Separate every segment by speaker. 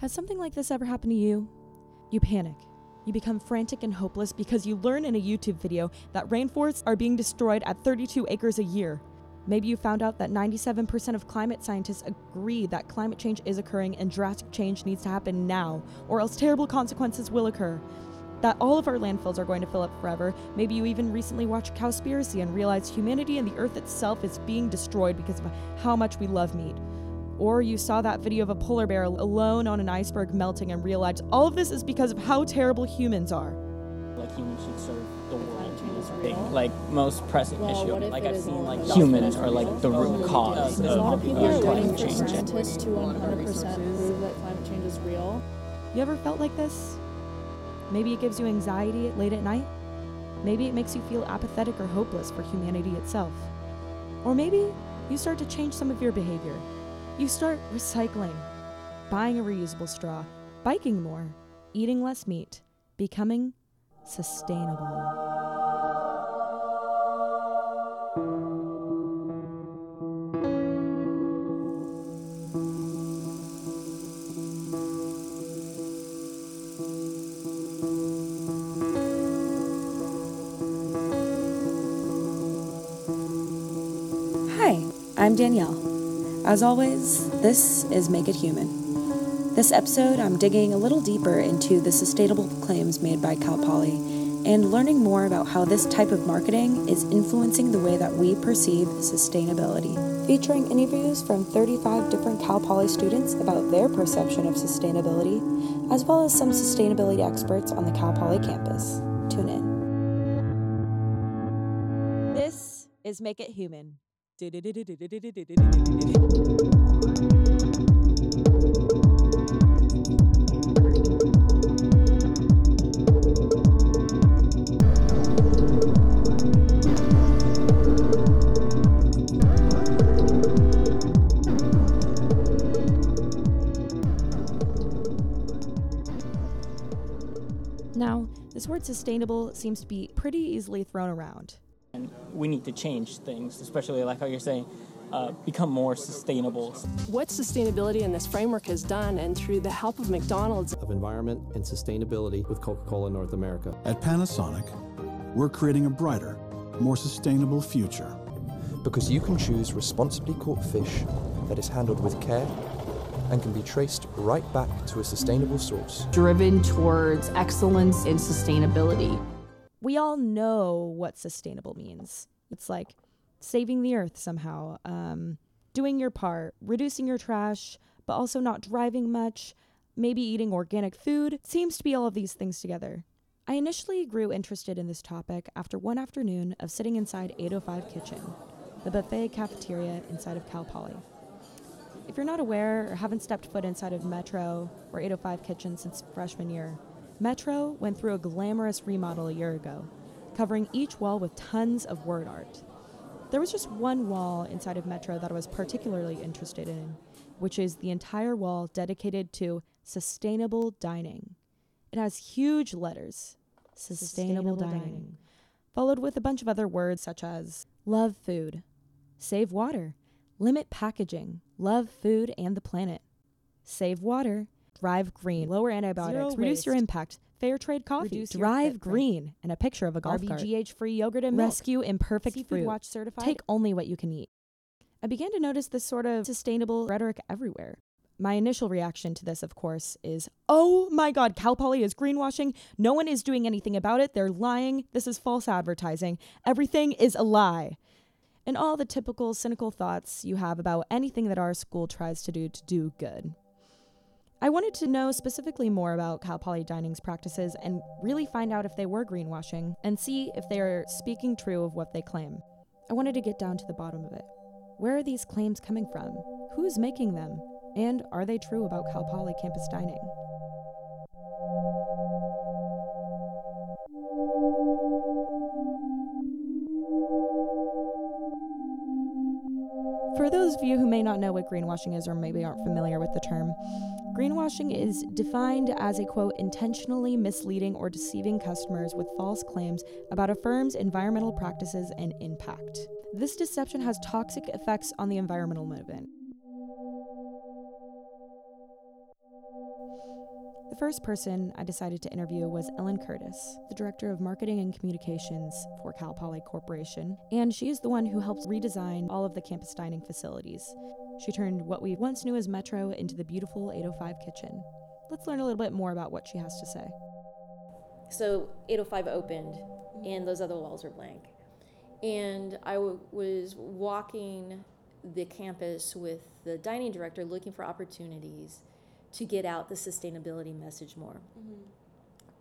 Speaker 1: Has something like this ever happened to you? You panic. You become frantic and hopeless because you learn in a YouTube video that rainforests are being destroyed at 32 acres a year. Maybe you found out that 97% of climate scientists agree that climate change is occurring and drastic change needs to happen now, or else terrible consequences will occur. That all of our landfills are going to fill up forever. Maybe you even recently watched Cowspiracy and realized humanity and the earth itself is being destroyed because of how much we love meat. Or you saw that video of a polar bear alone on an iceberg melting and realized all of this is because of how terrible humans are.
Speaker 2: Like humans should serve the world.
Speaker 3: Climate change is
Speaker 2: Big, like most pressing
Speaker 3: Well,
Speaker 2: issue. Like I've seen like
Speaker 3: like
Speaker 2: humans are like the root
Speaker 3: results?
Speaker 2: cause
Speaker 3: A lot of
Speaker 2: of,
Speaker 3: people
Speaker 2: of
Speaker 3: are waiting
Speaker 2: climate
Speaker 3: for
Speaker 2: change.
Speaker 3: scientists to 100% prove that climate change is real.
Speaker 1: You ever felt like this? Maybe it gives you anxiety late at night. Maybe it makes you feel apathetic or hopeless for humanity itself. Or maybe you start to change some of your behavior. You start recycling, buying a reusable straw, biking more, eating less meat, becoming sustainable.
Speaker 4: Hi, I'm Danielle. As always, this is Make It Human. This episode, I'm digging a little deeper into the sustainable claims made by Cal Poly and learning more about how this type of marketing is influencing the way that we perceive sustainability. Featuring interviews from 35 different Cal Poly students about their perception of sustainability, as well as some sustainability experts on the Cal Poly campus. Tune in.
Speaker 1: This is Make It Human. Now, this word sustainable seems to be pretty easily thrown around.
Speaker 2: And we need to change things, especially like how you're saying, uh, become more sustainable.
Speaker 5: What sustainability in this framework has done, and through the help of McDonald's,
Speaker 6: of environment and sustainability with Coca Cola North America.
Speaker 7: At Panasonic, we're creating a brighter, more sustainable future.
Speaker 8: because you can choose responsibly caught fish that is handled with care and can be traced right back to a sustainable source.
Speaker 9: driven towards excellence and sustainability.
Speaker 1: We all know what sustainable means. It's like saving the earth somehow, um, doing your part, reducing your trash, but also not driving much, maybe eating organic food. It seems to be all of these things together. I initially grew interested in this topic after one afternoon of sitting inside 805 Kitchen, the buffet cafeteria inside of Cal Poly. If you're not aware or haven't stepped foot inside of Metro or 805 Kitchen since freshman year, Metro went through a glamorous remodel a year ago, covering each wall with tons of word art. There was just one wall inside of Metro that I was particularly interested in, which is the entire wall dedicated to sustainable dining. It has huge letters, sustainable, dining, followed with a bunch of other words such as love food, save water, limit packaging, love food and the planet, save water, drive green, lower antibiotics,
Speaker 3: Zero
Speaker 1: reduce your impact, fair trade coffee,
Speaker 3: Reduce
Speaker 1: drive green, and a picture of a golf cart.
Speaker 3: RBGH free yogurt and milk.
Speaker 1: Rescue imperfect
Speaker 3: Seafood
Speaker 1: fruit.
Speaker 3: Watch certified.
Speaker 1: Take only what you can eat. I began to notice this sort of sustainable rhetoric everywhere. My initial reaction to this, of course, is oh my god, Cal Poly is greenwashing. No one is doing anything about it. They're lying. This is false advertising. Everything is a lie. And all the typical cynical thoughts you have about anything that our school tries to do to do good. I wanted to know specifically more about Cal Poly Dining's practices and really find out if they were greenwashing and see if they are speaking true of what they claim. I wanted to get down to the bottom of it. Where are these claims coming from? Who's making them? And are they true about Cal Poly campus dining? For those of you who may not know what greenwashing is or maybe aren't familiar with the term, greenwashing is defined as a quote, intentionally misleading or deceiving customers with false claims about a firm's environmental practices and impact. This deception has toxic effects on the environmental movement. First person I decided to interview was Ellen Curtis, the Director of Marketing and Communications for Cal Poly Corporation, and she is the one who helped redesign all of the campus dining facilities. She turned what we once knew as Metro into the beautiful 805 kitchen. Let's learn a little bit more about what she has to say.
Speaker 10: So 805 opened, and those other walls were blank. And I w- was walking the campus with the dining director looking for opportunities to get out the sustainability message more. Mm-hmm.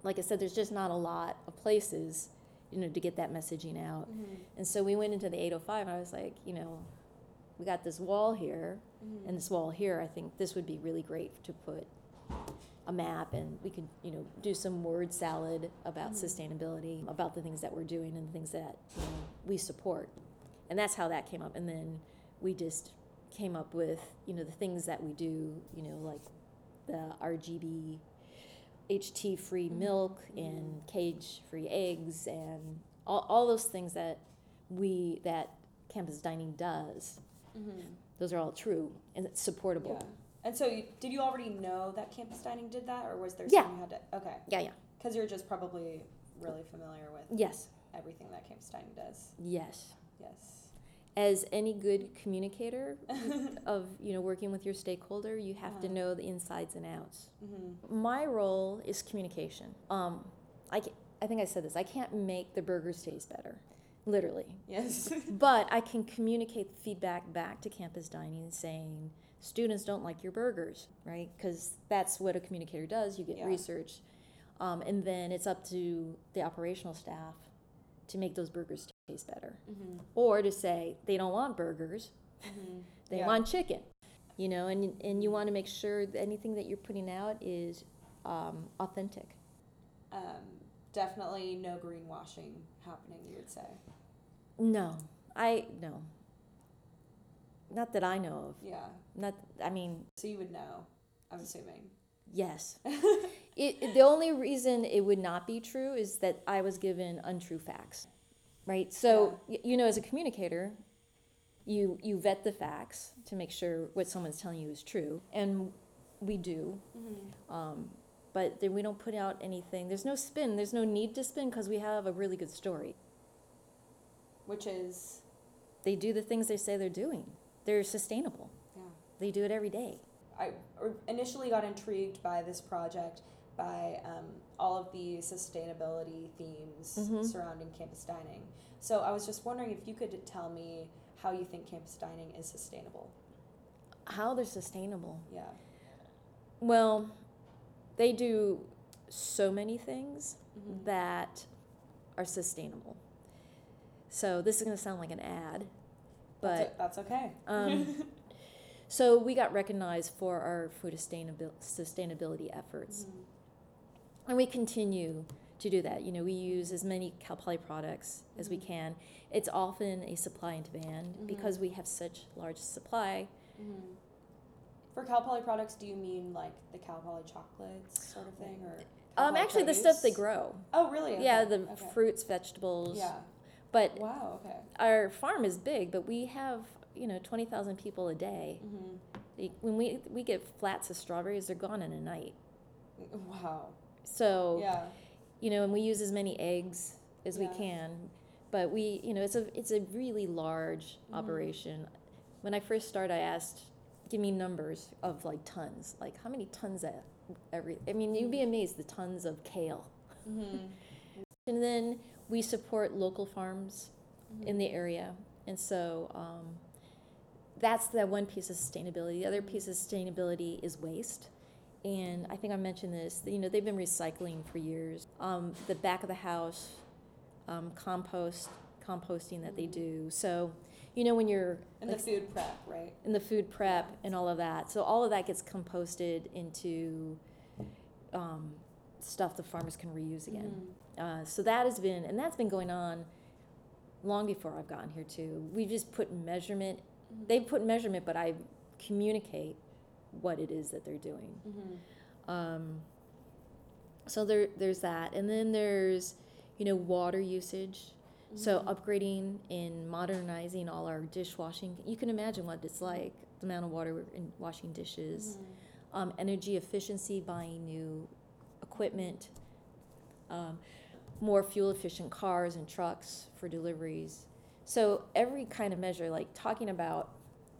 Speaker 10: Like I said, there's just not a lot of places, you know, to get that messaging out. Mm-hmm. And so we went into the 805, and I was like, you know, we got this wall here, mm-hmm. and this wall here. I think this would be really great to put a map, and we could, you know, do some word salad about sustainability, about the things that we're doing and the things that you know, we support. And that's how that came up. And then we just came up with, you know, the things that we do, you know, like the RGB HT free mm-hmm. milk and cage free eggs and all, all those things that we that campus dining does. Mm-hmm. Those are all true and it's supportable.
Speaker 4: And so, you, did you already know that campus dining did that, or was there
Speaker 10: Yeah.
Speaker 4: something you had to? Okay.
Speaker 10: Yeah, yeah.
Speaker 4: Because you're just probably really familiar with
Speaker 10: Yes.
Speaker 4: everything that campus dining does.
Speaker 10: Yes.
Speaker 4: Yes.
Speaker 10: As any good communicator of you know working with your stakeholder, you have to
Speaker 4: Uh-huh.
Speaker 10: know the insides and outs.
Speaker 4: Mm-hmm.
Speaker 10: My role is communication. Um, I, ca- I think I said this. I can't make the burgers taste better, literally.
Speaker 4: Yes.
Speaker 10: but I can communicate feedback back to campus dining saying students don't like your burgers, right? Because that's what a communicator does. You get
Speaker 4: Yeah.
Speaker 10: research, um, and then it's up to the operational staff to make those burgers taste better,
Speaker 4: Mm-hmm.
Speaker 10: or to say they don't want burgers, they
Speaker 4: Yeah.
Speaker 10: want chicken, you know, and and you want to make sure that anything that you're putting out is um, authentic.
Speaker 4: um, definitely no greenwashing happening. You would say.
Speaker 10: No, I no. Not that I know of.
Speaker 4: Yeah.
Speaker 10: Not, I mean,
Speaker 4: So you would know. I'm assuming.
Speaker 10: Yes. it- the only reason it would not be true is that I was given untrue facts, right? So y- you know, as a communicator, you you vet the facts to make sure what someone's telling you is true, and we do. Um, but then we don't put out anything. There's no spin. There's no need to spin because we have a really good story.
Speaker 4: Which is.
Speaker 10: They do the things they say they're doing. They're sustainable.
Speaker 4: Yeah.
Speaker 10: They do it every day.
Speaker 4: I initially got intrigued by this project by um, all of the sustainability themes
Speaker 10: Mhm.
Speaker 4: surrounding campus dining. So I was just wondering if you could tell me how you think campus dining is sustainable.
Speaker 10: How they're sustainable.
Speaker 4: Yeah.
Speaker 10: Well, they do so many things
Speaker 4: Mhm.
Speaker 10: that are sustainable. So this is going to sound like an ad, but
Speaker 4: that's okay.
Speaker 10: um, so we got recognized for our food sustainability efforts,
Speaker 4: Mhm.
Speaker 10: And we continue to do that. You know, we use as many Cal Poly products as we
Speaker 4: Mhm.
Speaker 10: can. It's often a supply and demand
Speaker 4: Mhm.
Speaker 10: because we have such large supply.
Speaker 4: Mhm. For Cal Poly products, do you mean like the Cal Poly chocolates sort of thing, or?
Speaker 10: Um, actually, the stuff they grow.
Speaker 4: Oh, really?
Speaker 10: Yeah, the
Speaker 4: okay.
Speaker 10: fruits, vegetables.
Speaker 4: Yeah.
Speaker 10: But
Speaker 4: Wow. Okay.
Speaker 10: our farm is big, but we have you know twenty thousand people a day.
Speaker 4: Mm-hmm.
Speaker 10: When we we get flats of strawberries, they're gone in a night.
Speaker 4: Wow.
Speaker 10: So
Speaker 4: Yeah.
Speaker 10: you know, and we use as many eggs as we can. But we, you know, it's a it's a really large
Speaker 4: Mm-hmm.
Speaker 10: operation. When I first started, I asked, "Give me numbers of like tons. Like how many tons of every? I mean, you'd be amazed the tons of kale."
Speaker 4: Mm-hmm.
Speaker 10: And then we support local farms
Speaker 4: Mm-hmm.
Speaker 10: in the area. And so um, that's the one piece of sustainability. The other piece of sustainability is waste. And I think I mentioned this, you know, they've been recycling for years. Um, the back of the house, um, compost, composting that they do. So, you know, when you're
Speaker 4: And
Speaker 10: like,
Speaker 4: the food prep, right?
Speaker 10: in the food prep and all of that. So all of that gets composted into um, stuff the farmers can reuse again.
Speaker 4: Mm-hmm.
Speaker 10: Uh, so that has been, and that's been going on long before I've gotten here too. We just put measurement. They put measurement, but I communicate what it is that they're doing.
Speaker 4: Mm-hmm.
Speaker 10: Um, so there, there's that, and then there's, you know, water usage. So upgrading and modernizing all our dishwashing. You can imagine what it's like, the amount of water in washing dishes. Um, energy efficiency, buying new equipment, um, more fuel efficient cars and trucks for deliveries. So every kind of measure, like talking about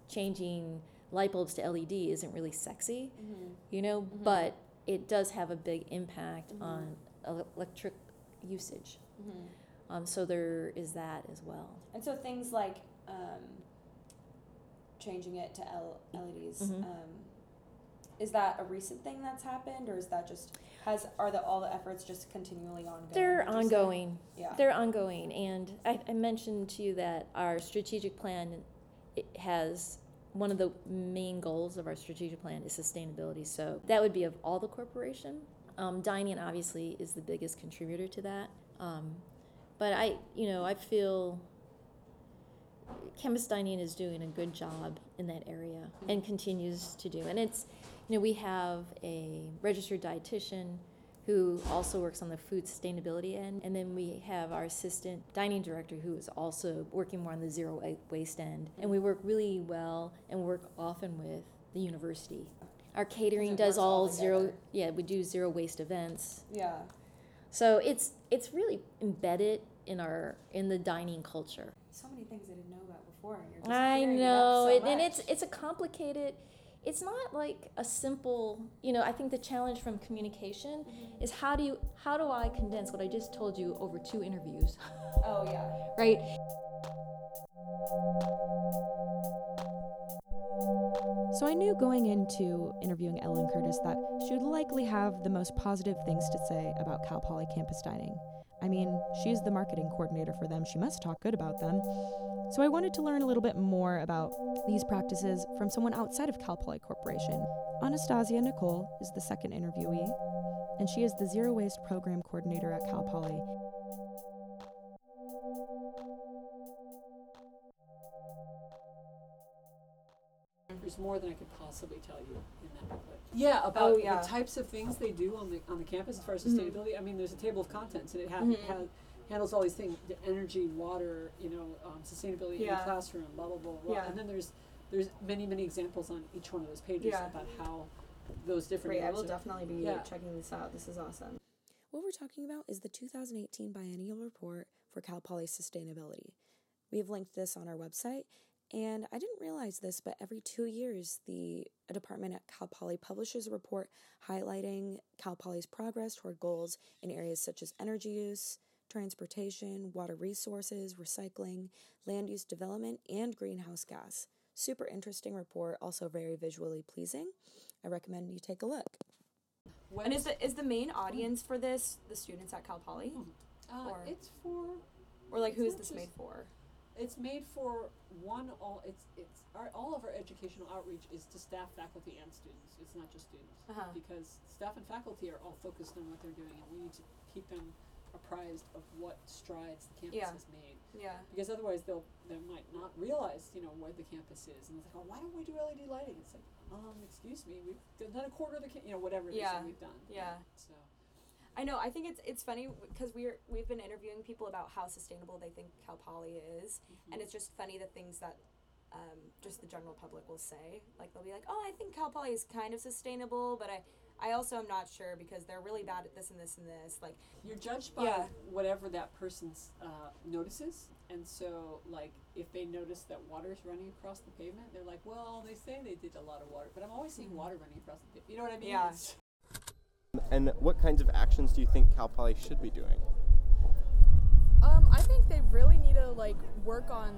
Speaker 10: changing light bulbs to LED, isn't really sexy,
Speaker 4: Mm-hmm.
Speaker 10: you know, but it does have a big impact on electric usage.
Speaker 4: Mm-hmm.
Speaker 10: Um, so there is that as well.
Speaker 4: And so things like um, changing it to L- LEDs.
Speaker 10: Mhm.
Speaker 4: Um, is that a recent thing that's happened, or is that just has are the all the efforts just continually ongoing?
Speaker 10: They're
Speaker 4: would you say?
Speaker 10: ongoing.
Speaker 4: Yeah.
Speaker 10: They're ongoing, and I, I mentioned to you that our strategic plan it has one of the main goals of our strategic plan is sustainability. So that would be of all the corporation. Um, dining obviously is the biggest contributor to that. Um, but I, you know, I feel Campus Dining is doing a good job in that area and continues to do. And it's, you know, we have a registered dietitian who also works on the food sustainability end, and then we have our assistant dining director who is also working more on the zero waste end. And we work really well and work often with the university. Our catering does
Speaker 4: all
Speaker 10: all zero, yeah, we do zero waste events.
Speaker 4: Yeah.
Speaker 10: So it's it's really embedded in our in the dining culture.
Speaker 4: So many things I didn't know about before. And you're just
Speaker 10: I
Speaker 4: clearing it up
Speaker 10: know,
Speaker 4: so
Speaker 10: it, and it's it's a complicated. It's not like a simple. You know, I think the challenge from communication
Speaker 4: Mm-hmm.
Speaker 10: is how do you how do I condense what I just told you over two interviews,
Speaker 4: Oh yeah.
Speaker 10: right?
Speaker 1: So I knew going into interviewing Ellen Curtis that she would likely have the most positive things to say about Cal Poly campus dining. I mean, she's the marketing coordinator for them. She must talk good about them. So I wanted to learn a little bit more about these practices from someone outside of Cal Poly Corporation. Anastasia Nicole is the second interviewee, and she is the Zero Waste Program Coordinator at Cal Poly.
Speaker 11: There's more than I could possibly tell you in that booklet. Yeah, about
Speaker 4: Oh, yeah.
Speaker 11: the types of things they do on the on the campus as far as
Speaker 4: Mhm.
Speaker 11: sustainability. I mean, there's a table of contents, and it, ha-
Speaker 4: Mhm.
Speaker 11: it ha- handles all these things: the energy, water, you know, um, sustainability in the classroom, blah blah blah blah.
Speaker 4: Yeah.
Speaker 11: And then there's there's many many examples on each one of those pages
Speaker 4: Yeah.
Speaker 11: about how those different.
Speaker 4: Great. I will
Speaker 11: are-
Speaker 4: definitely be
Speaker 11: Yeah.
Speaker 4: checking this out. This is awesome.
Speaker 12: What we're talking about is the 2018 Biennial Report for Cal Poly Sustainability. We have linked this on our website, and I didn't realize this, but every two years, the a department at Cal Poly publishes a report highlighting Cal Poly's progress toward goals in areas such as energy use, transportation, water resources, recycling, land use development, and greenhouse gas. Super interesting report, also very visually pleasing. I recommend you take a look.
Speaker 4: And is the is the main audience for this the students at Cal Poly?
Speaker 11: Uh,
Speaker 4: Or-
Speaker 11: it's for.
Speaker 4: Or like who is this
Speaker 11: just-
Speaker 4: made for?
Speaker 11: It's made for one all. It's it's our, all of our educational outreach is to staff, faculty, and students. It's not just students
Speaker 4: Uh-huh.
Speaker 11: because staff and faculty are all focused on what they're doing, and we need to keep them apprised of what strides the campus
Speaker 4: Yeah.
Speaker 11: has made.
Speaker 4: Yeah.
Speaker 11: Because otherwise, they'll they might not realize you know where the campus is, and it's like, oh, why don't we do LED lighting? It's like, um, excuse me, we've done a quarter of the ca- you know whatever it is
Speaker 4: Yeah.
Speaker 11: that we've done.
Speaker 4: Yeah.
Speaker 11: So.
Speaker 4: I know. I think it's it's funny because we're we've been interviewing people about how sustainable they think Cal Poly is, and it's just funny the things that um, just the general public will say. Like they'll be like, "Oh, I think Cal Poly is kind of sustainable, but I I also am not sure because they're really bad at this and this and this." Like
Speaker 11: You're judged by
Speaker 4: Yeah.
Speaker 11: whatever that person's uh, notices, and so like if they notice that water's running across the pavement, they're like, "Well, they say they did a lot of water, but I'm always seeing water running across the pavement." You know what I mean?
Speaker 4: Yeah.
Speaker 13: And what kinds of actions do you think Cal Poly should be doing?
Speaker 3: Um, I think they really need to like work on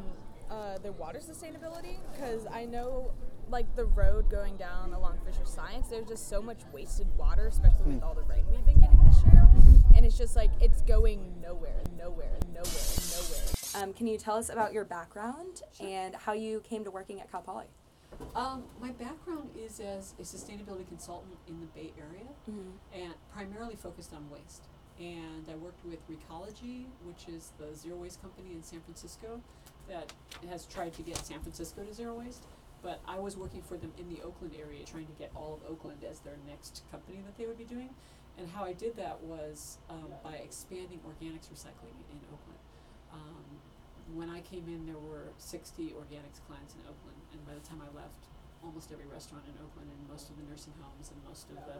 Speaker 3: uh, their water sustainability because I know like the road going down along Fisher Science, there's just so much wasted water, especially with all the rain we've been getting this year, and it's just like it's going nowhere, nowhere, nowhere, nowhere.
Speaker 4: Um, can you tell us about your background and how you came to working at Cal Poly?
Speaker 11: Um, my background is as a sustainability consultant in the Bay Area, and primarily focused on waste. And I worked with Recology, which is the zero waste company in San Francisco that has tried to get San Francisco to zero waste. But I was working for them in the Oakland area, trying to get all of Oakland as their next company that they would be doing. And how I did that was um, by expanding organics recycling in Oakland. Um, when I came in, there were 60 organics clients in Oakland, and by the time I left, almost every restaurant in Oakland and most of the nursing homes and most of the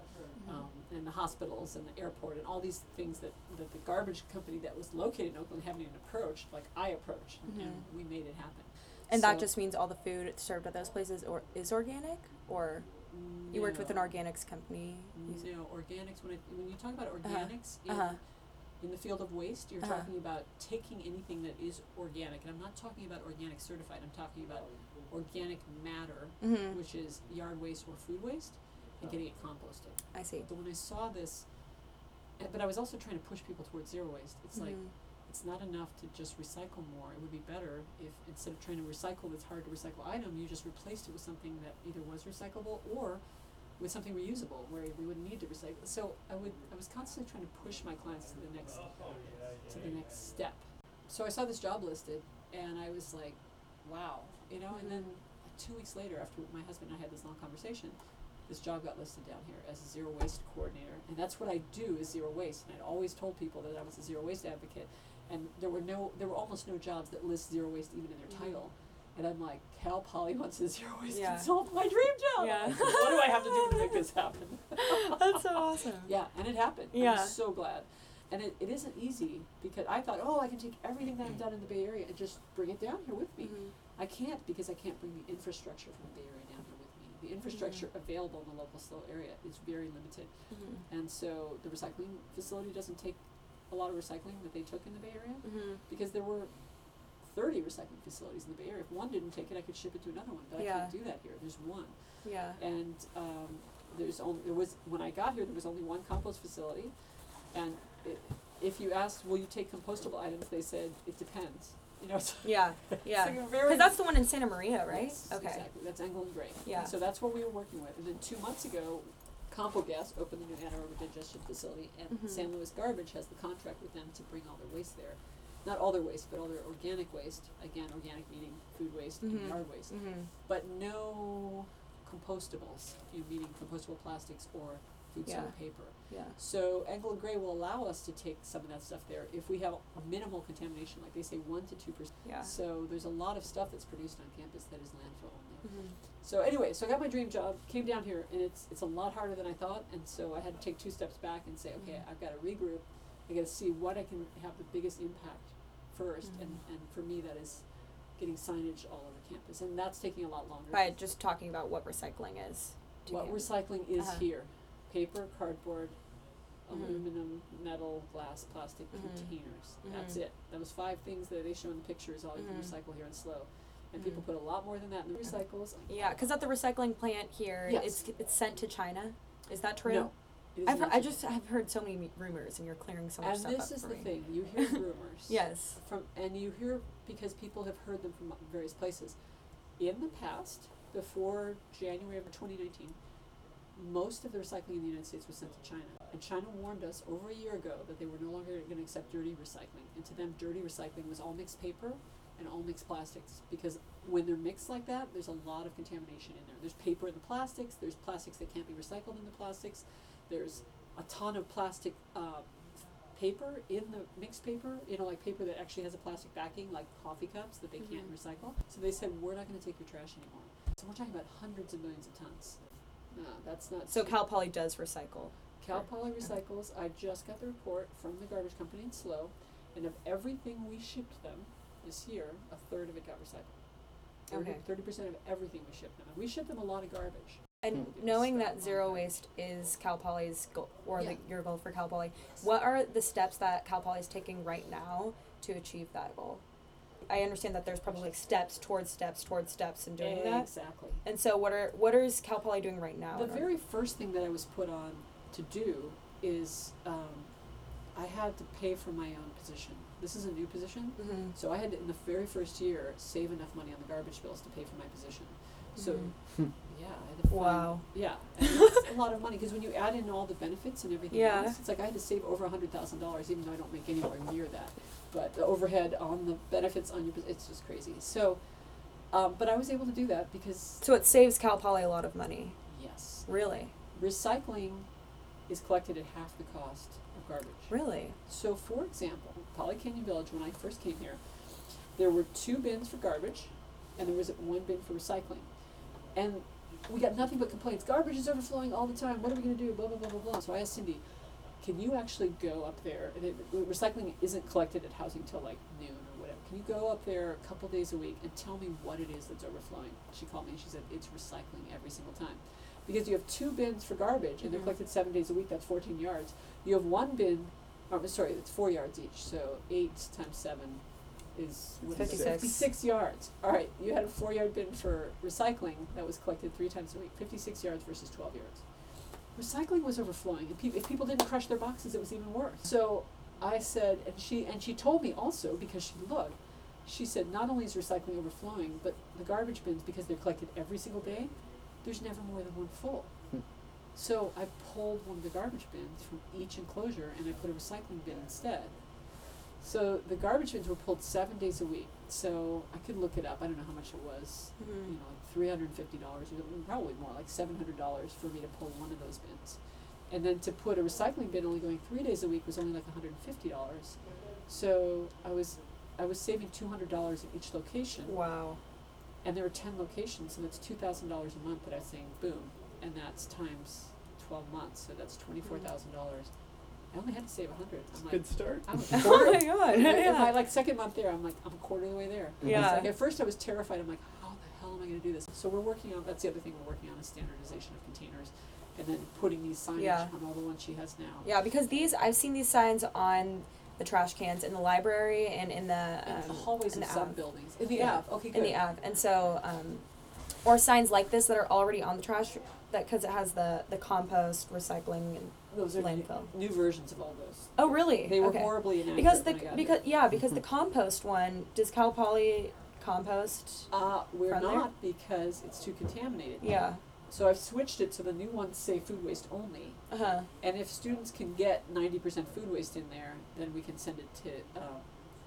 Speaker 11: um, and the hospitals and the airport and all these things that, that the garbage company that was located in Oakland haven't even approached, like I approached, and
Speaker 14: Mhm.
Speaker 11: we made it happen.
Speaker 14: And that just means all the food served at those places or is organic, or you worked with an organics company. You-
Speaker 11: No, organics. When, I, when you talk about
Speaker 14: Uh-huh.
Speaker 11: organics in,
Speaker 14: Uh-huh.
Speaker 11: in the field of waste, you're
Speaker 14: Uh-huh.
Speaker 11: talking about taking anything that is organic, and I'm not talking about organic certified. I'm talking about organic matter,
Speaker 14: Mhm.
Speaker 11: which is yard waste or food waste, and getting it composted.
Speaker 14: I see.
Speaker 11: But when I saw this, eh, but I was also trying to push people towards zero waste. It's like
Speaker 14: Mhm.
Speaker 11: It's not enough to just recycle more. It would be better if instead of trying to recycle this hard to recycle item, you just replaced it with something that either was recyclable or with something reusable where we wouldn't need to recycle. So I would I was constantly trying to push my clients to the next to the next step. So I saw this job listed and I was like, wow, you know, and then two weeks later after my husband and I had this long conversation, this job got listed down here as a zero waste coordinator. And that's what I do is zero waste. And I'd always told people that I was a zero waste advocate. And there were no there were almost no jobs that list zero waste even in their
Speaker 14: Mhm.
Speaker 11: title. And I'm like, Cal Poly wants a zero waste
Speaker 14: Yeah.
Speaker 11: consultant, my dream job.
Speaker 14: Yeah.
Speaker 11: what do I have to do to make this happen?
Speaker 14: That's so awesome.
Speaker 11: Yeah, and it happened.
Speaker 14: Yeah.
Speaker 11: I'm so glad. And it, it isn't easy because I thought, oh, I can take everything that I've done in the Bay Area and just bring it down here with me.
Speaker 14: Mhm.
Speaker 11: I can't because I can't bring the infrastructure from the Bay Area down here with me. The infrastructure available in the local SLO area is very limited.
Speaker 14: Mhm.
Speaker 11: And so the recycling facility doesn't take a lot of recycling that they took in the Bay Area
Speaker 14: Mhm.
Speaker 11: because there were 30 recycling facilities in the Bay Area. If one didn't take it, I could ship it to another one, but I can't do that here. There's one.
Speaker 14: Yeah.
Speaker 11: And um, there's only there was when I got here there was only one compost facility, and i if you asked will you take compostable items, they said it depends. You know. So
Speaker 14: Yeah. Yeah. Because
Speaker 11: very-
Speaker 14: that's the one in Santa Maria, right?
Speaker 11: Yes,
Speaker 14: okay.
Speaker 11: Exactly. That's Engel and Gray.
Speaker 14: Yeah.
Speaker 11: And so that's what we were working with. And then two months ago, Kompogas opened the new anaerobic digestion facility, and
Speaker 14: Mhm.
Speaker 11: San Luis Garbage has the contract with them to bring all their waste there. Not all their waste, but all their organic waste. Again, organic meaning food waste
Speaker 14: Mhm.
Speaker 11: and yard waste.
Speaker 14: Mhm.
Speaker 11: But no compostables, you meaning compostable plastics or food
Speaker 14: Yeah.
Speaker 11: sold paper.
Speaker 14: Yeah.
Speaker 11: So Engel and Gray will allow us to take some of that stuff there if we have a minimal contamination, like they say one to two percent.
Speaker 14: Yeah.
Speaker 11: So there's a lot of stuff that's produced on campus that is landfill only.
Speaker 14: Mhm.
Speaker 11: So anyway, so I got my dream job, came down here, and it's it's a lot harder than I thought, and so I had to take two steps back and say, okay,
Speaker 14: Mhm.
Speaker 11: I've got to regroup. I got to see what I can have the biggest impact 1st and
Speaker 14: Mhm.
Speaker 11: and for me that is getting signage all over campus, and that's taking a lot longer.
Speaker 14: By just talking about what recycling is.
Speaker 11: what
Speaker 14: you.
Speaker 11: recycling is
Speaker 14: Uh-huh.
Speaker 11: here: paper, cardboard,
Speaker 14: Mhm.
Speaker 11: aluminum, metal, glass, plastic
Speaker 14: Mhm.
Speaker 11: containers. That's
Speaker 14: Mhm.
Speaker 11: it. Those five things that they show in the picture is all you can
Speaker 14: Mhm.
Speaker 11: recycle here in SLO. And people
Speaker 14: Mhm.
Speaker 11: put a lot more than that in the recycles.
Speaker 14: Yeah, because at the recycling plant here,
Speaker 11: Yes.
Speaker 14: it's it's sent to China. Is that true?
Speaker 11: No, it is
Speaker 14: I've
Speaker 11: not
Speaker 14: heard, I just have heard so many me- rumors, and you're clearing so much
Speaker 11: and
Speaker 14: stuff
Speaker 11: this
Speaker 14: up
Speaker 11: is
Speaker 14: for
Speaker 11: the
Speaker 14: me.
Speaker 11: thing you hear rumors
Speaker 14: Yes.
Speaker 11: from and you hear because people have heard them from various places in the past before january of 2019 most of the recycling in the united states was sent to china and china warned us over a year ago that they were no longer going to accept dirty recycling and to them dirty recycling was all mixed paper and all mixed plastics because when they're mixed like that there's a lot of contamination in there there's paper in the plastics there's plastics that can't be recycled in the plastics there's a ton of plastic uh, paper in the mixed paper, you know, like paper that actually has a plastic backing, like coffee cups that they can't
Speaker 14: Mhm.
Speaker 11: recycle. So they said, we're not going to take your trash anymore. So we're talking about hundreds of millions of tons. No, that's not.
Speaker 14: So Cal Poly does recycle.
Speaker 11: Cal Poly recycles. I just got the report from the garbage company in SLO, and of everything we shipped them this year, a third of it got recycled.
Speaker 14: Okay.
Speaker 11: Thirty percent of everything we shipped them, and we shipped them a lot of garbage.
Speaker 14: And
Speaker 11: People give
Speaker 14: knowing that zero waste is Cal Poly's goal, or
Speaker 11: Yeah.
Speaker 14: the, your goal for Cal Poly, what are the steps that Cal Poly is taking right now to achieve that goal? I understand that there's probably like steps towards steps towards steps in doing that.
Speaker 11: Exactly.
Speaker 14: And so, what are what is Cal Poly doing right now?
Speaker 11: The
Speaker 14: in order-
Speaker 11: very first thing that I was put on to do is um, I had to pay for my own position. This is a new position,
Speaker 14: Mhm.
Speaker 11: so I had to, in the very first year, save enough money on the garbage bills to pay for my position. So,
Speaker 14: Mhm.
Speaker 11: yeah, I had to find,
Speaker 14: Wow.
Speaker 11: Yeah, it's a lot of money because when you add in all the benefits and everything
Speaker 14: Yeah.
Speaker 11: else, it's like I had to save over a hundred thousand dollars, even though I don't make anywhere near that. But the overhead on the benefits on your, it's just crazy. So, um, but I was able to do that because
Speaker 14: So it saves Cal Poly a lot of money.
Speaker 11: yes,
Speaker 14: Really,
Speaker 11: recycling is collected at half the cost garbage.
Speaker 14: really.
Speaker 11: So, for example, Poly Canyon Village, when I first came here, there were two bins for garbage, and there was one bin for recycling. And we got nothing but complaints. Garbage is overflowing all the time. What are we going to do? Blah, blah, blah, blah, blah. So I asked Cindy, can you actually go up there? And it, recycling isn't collected at housing till like noon or whatever. Can you go up there a couple days a week and tell me what it is that's overflowing? She called me and she said, it's recycling every single time. Because you have two bins for garbage and they're
Speaker 10: Mhm.
Speaker 11: collected seven days a week, that's 14 yards. You have one bin, or sorry, it's four yards each, so eight times seven is what is it?
Speaker 14: 56.
Speaker 11: 56 yards. All right, you had a four yard bin for recycling that was collected three times a week, 56 yards versus 12 yards. Recycling was overflowing, and peop if people didn't crush their boxes, it was even worse. So I said, and she and she told me also because she looked. She said not only is recycling overflowing, but the garbage bins because they're collected every single day, there's never more than one full. So I pulled one of the garbage bins from each enclosure and I put a recycling bin instead. So the garbage bins were pulled seven days a week. So I could look it up. I don't know how much it was.
Speaker 14: Mhm.
Speaker 11: You know, like three hundred and fifty dollars, probably more, like seven hundred dollars for me to pull one of those bins. And then to put a recycling bin only going three days a week was only like hundred and fifty dollars. So I was I was saving two hundred dollars at each location.
Speaker 14: Wow.
Speaker 11: And there are ten locations, so that's two thousand dollars a month that I was saying boom. And that's times twelve months, so that's mm-hmm. twenty four thousand dollars. I only had to save a hundred. I'm like,
Speaker 13: good start.
Speaker 11: I'm a
Speaker 14: Oh my God,
Speaker 11: In
Speaker 14: yeah.
Speaker 11: my like second month there, I'm like I'm a quarter of the way there.
Speaker 14: Yeah.
Speaker 11: Like at first I was terrified. I'm like, how the hell am I going to do this? So we're working on. That's the other thing we're working on is standardization of containers, and then putting these signage
Speaker 14: Yeah.
Speaker 11: on all the ones she has now.
Speaker 14: Yeah, because these I've seen these signs on the trash cans in the library and in the
Speaker 11: And
Speaker 14: um,
Speaker 11: the hallways
Speaker 14: in
Speaker 11: of
Speaker 14: the
Speaker 11: some buildings. In the
Speaker 14: Yeah,
Speaker 11: Ave. Okay,
Speaker 14: In the
Speaker 11: good.
Speaker 14: Ave, and so um, or signs like this that are already on the trash that because it has the the compost, recycling, and
Speaker 11: Those are new,
Speaker 14: landfill.
Speaker 11: new versions of all those.
Speaker 14: Oh, really?
Speaker 11: They were
Speaker 14: Okay.
Speaker 11: horribly inaccurate
Speaker 14: Because the
Speaker 11: when I got
Speaker 14: because
Speaker 11: here.
Speaker 14: yeah because the compost one does Cal Poly compost?
Speaker 11: Uh, we're
Speaker 14: from there?
Speaker 11: not because it's too contaminated.
Speaker 14: Yeah.
Speaker 11: So I've switched it so the new ones say food waste only.
Speaker 14: Uh-huh.
Speaker 11: And if students can get ninety percent food waste in there, then we can send it to uh,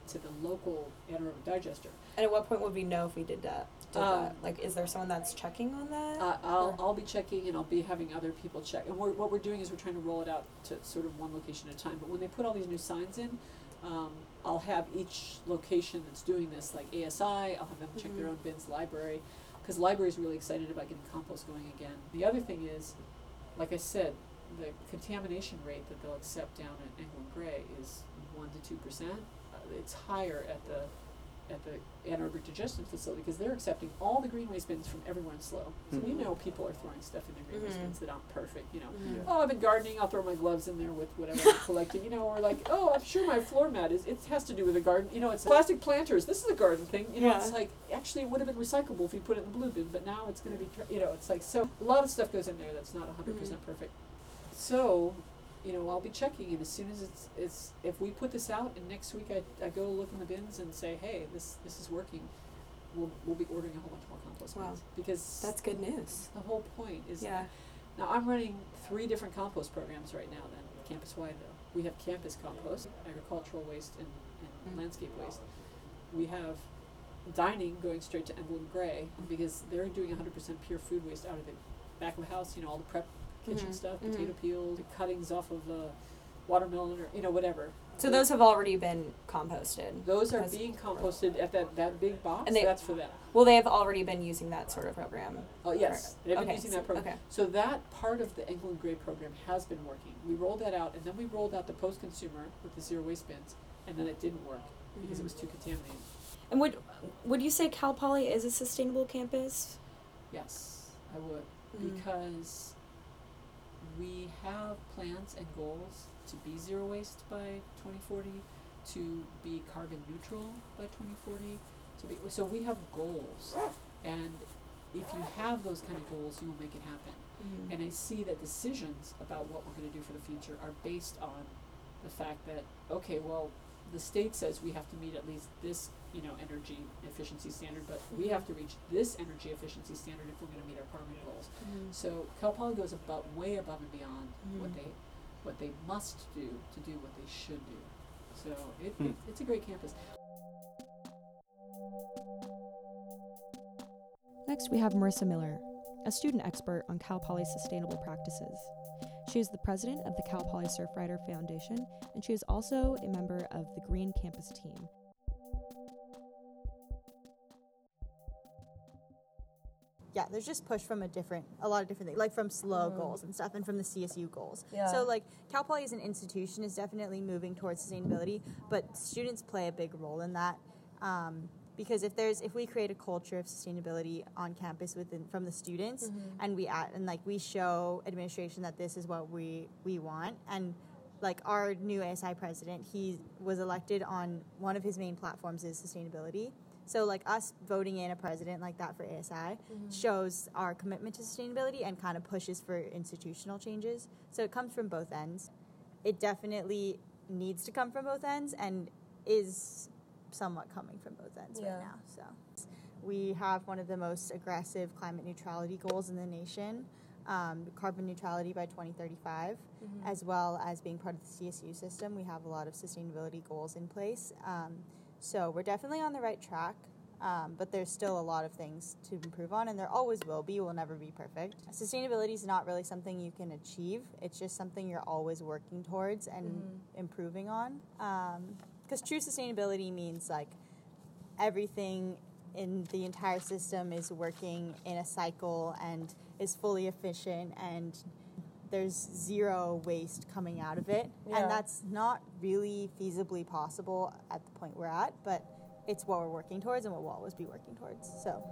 Speaker 11: to the local anaerobic digester.
Speaker 14: And at what point would we know if we did that? Did
Speaker 11: Um,
Speaker 14: that? Like, is there someone that's checking on that?
Speaker 11: Uh, I'll,
Speaker 14: Or-
Speaker 11: I'll be checking and I'll be having other people check. And we're, what we're doing is we're trying to roll it out to sort of one location at a time. But when they put all these new signs in, um, I'll have each location that's doing this, like ASI, I'll have them check their
Speaker 14: Mhm.
Speaker 11: own bins, library, because library is really excited about getting compost going again. The other thing is, like I said, the contamination rate that they'll accept down at Engel and Gray is one to two percent. Uh, it's higher at the at the anaerobic digestion facility because they're accepting all the green waste bins from everywhere in SLO. So we
Speaker 13: Mhm.
Speaker 11: know people are throwing stuff in their green waste
Speaker 14: Mhm.
Speaker 11: bins that aren't perfect. You know,
Speaker 14: Mhm. Yeah.
Speaker 11: oh, I've been gardening. I'll throw my gloves in there with whatever I'm collecting. You know, or like, oh, I'm sure my floor mat is. It has to do with a garden. You know, it's plastic planters. This is a garden thing. You know, it's like actually it would have been recyclable if you put it in the blue bin, but now it's going to be. tr- You know, it's like so a lot of stuff goes in there that's not 100 percent perfect. So, you know, I'll be checking, and as soon as it's it's if we put this out, and next week I, I go look in the bins and say, hey, this this is working, we'll we'll be ordering a whole bunch more compost
Speaker 14: Wow.
Speaker 11: bins because
Speaker 14: That's good news.
Speaker 11: the whole point is
Speaker 14: Yeah.
Speaker 11: now I'm running three different compost programs right now. Then campus wide though, we have campus compost, agricultural waste, and, and
Speaker 14: Mm.
Speaker 11: landscape waste. We have dining going straight to Engel and Gray because they're doing 100% pure food waste out of the back of the house. You know all the prep kitchen
Speaker 14: Mhm,
Speaker 11: stuff,
Speaker 14: mhm.
Speaker 11: potato peels, cuttings off of uh, watermelon, or you know whatever.
Speaker 14: So those have already been composted.
Speaker 11: Those are
Speaker 14: Because-
Speaker 11: being composted at that, that big box.
Speaker 14: And they-
Speaker 11: that's for them.
Speaker 14: Well, they have already been using that sort of program.
Speaker 11: Oh yes, they've been
Speaker 14: okay,
Speaker 11: using
Speaker 14: so-
Speaker 11: that program.
Speaker 14: Okay.
Speaker 11: So that part of the Engel and Gray program has been working. We rolled that out, and then we rolled out the post-consumer with the zero waste bins, and then it didn't work because it
Speaker 14: Mhm.
Speaker 11: was too contaminated.
Speaker 14: And would would you say Cal Poly is a sustainable campus?
Speaker 11: Yes, I would
Speaker 14: Mhm.
Speaker 11: because we have plans and goals to be zero waste by 2040, to be carbon neutral by 2040, to be so we have goals, and if you have those kind of goals, you will make it happen.
Speaker 14: Mhm.
Speaker 11: And I see that decisions about what we're going to do for the future are based on the fact that okay, well, the state says we have to meet at least this, you know, energy efficiency standard, but we have to reach this energy efficiency standard if we're going to meet our carbon goals.
Speaker 14: Mhm.
Speaker 11: So Cal Poly goes above, way above and beyond what
Speaker 14: Mhm.
Speaker 11: they what they must do to do what they should do. So it,
Speaker 13: Hmm.
Speaker 11: it it's a great campus.
Speaker 1: Next, we have Marissa Miller, a student expert on Cal Poly sustainable practices. She is the president of the Cal Poly Surfrider Foundation, and she is also a member of the Green Campus team.
Speaker 15: Yeah, there's just push from a different, a lot of different things, like from SLO
Speaker 16: Mhm.
Speaker 15: goals and stuff, and from the CSU goals.
Speaker 16: Yeah.
Speaker 15: So like Cal Poly as an institution is definitely moving towards sustainability, but students play a big role in that. Um, because if there's if we create a culture of sustainability on campus within from the students
Speaker 16: Mhm.
Speaker 15: and we add and like we show administration that this is what we we want and like our new ASI president he was elected on one of his main platforms is sustainability so like us voting in a president like that for ASI
Speaker 16: Mhm.
Speaker 15: shows our commitment to sustainability and kind of pushes for institutional changes so it comes from both ends it definitely needs to come from both ends and is somewhat coming from both ends
Speaker 16: Yeah.
Speaker 15: right now. So we have one of the most aggressive climate neutrality goals in the nation, um, carbon neutrality by 2035,
Speaker 16: Mhm.
Speaker 15: as well as being part of the CSU system. We have a lot of sustainability goals in place. Um, so we're definitely on the right track. Um, but there's still a lot of things to improve on, and there always will be. We'll never be perfect. Sustainability is not really something you can achieve. It's just something you're always working towards and
Speaker 16: Mhm.
Speaker 15: improving on. Because true sustainability means like everything in the entire system is working in a cycle and is fully efficient and there's zero waste coming out of it
Speaker 16: Yeah.
Speaker 15: and that's not really feasibly possible at the point we're at but it's what we're working towards and what we'll always be working towards so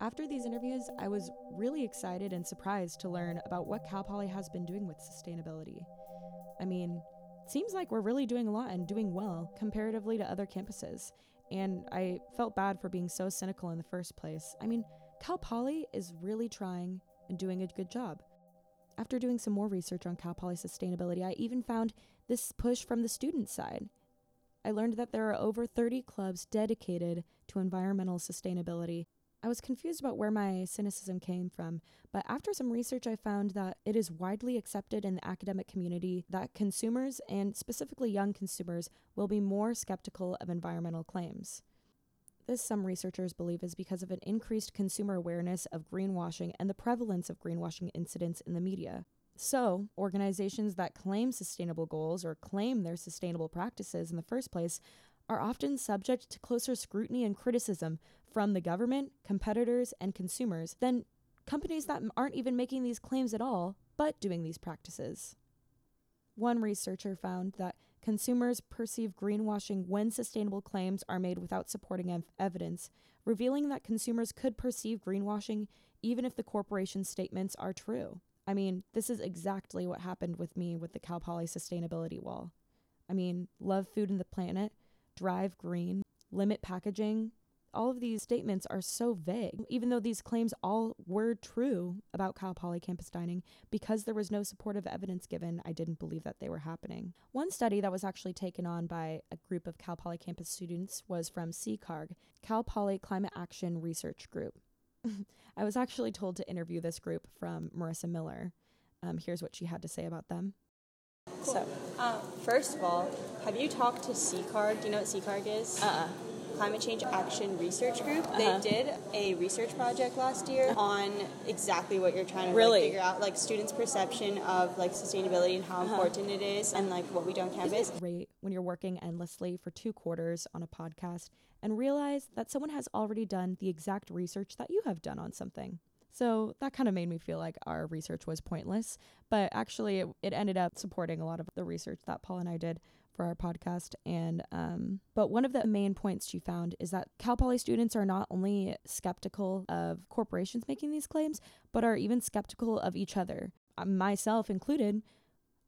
Speaker 1: After these interviews, I was really excited and surprised to learn about what Cal Poly has been doing with sustainability. I mean, it seems like we're really doing a lot and doing well comparatively to other campuses. And I felt bad for being so cynical in the first place. I mean, Cal Poly is really trying and doing a good job. After doing some more research on Cal Poly sustainability, I even found this push from the student side. I learned that there are over 30 clubs dedicated to environmental sustainability. I was confused about where my cynicism came from, but after some research, I found that it is widely accepted in the academic community that consumers, and specifically young consumers, will be more skeptical of environmental claims. This, some researchers believe, is because of an increased consumer awareness of greenwashing and the prevalence of greenwashing incidents in the media. So, organizations that claim sustainable goals or claim their sustainable practices in the first place are often subject to closer scrutiny and criticism from the government, competitors, and consumers than companies that aren't even making these claims at all, but doing these practices. One researcher found that consumers perceive greenwashing when sustainable claims are made without supporting ev- evidence, revealing that consumers could perceive greenwashing even if the corporation's statements are true. I mean, this is exactly what happened with me with the Cal Poly sustainability wall. I mean, love food and the planet, drive green, limit packaging. All of these statements are so vague, even though these claims all were true about Cal Poly campus dining. Because there was no supportive evidence given, I didn't believe that they were happening. One study that was actually taken on by a group of Cal Poly campus students was from CCARG, Cal Poly Climate Action Research Group. I was actually told to interview this group from Marissa Miller. Um, here's what she had to say about them.
Speaker 17: So, uh, first of all, have you talked to CCARG? Do you know what CCARG is? Uh-uh. Climate Change Action Research Group.
Speaker 16: Uh-huh.
Speaker 17: They did a research project last year on exactly what you're trying to like,
Speaker 16: Really?
Speaker 17: figure out, like students' perception of like sustainability and how
Speaker 16: Uh-huh.
Speaker 17: important it is, and like what we do on campus.
Speaker 1: Great when you're working endlessly for two quarters on a podcast and realize that someone has already done the exact research that you have done on something. So that kind of made me feel like our research was pointless, but actually it, it ended up supporting a lot of the research that Paul and I did for our podcast. And um, but one of the main points she found is that Cal Poly students are not only skeptical of corporations making these claims, but are even skeptical of each other, uh, myself included.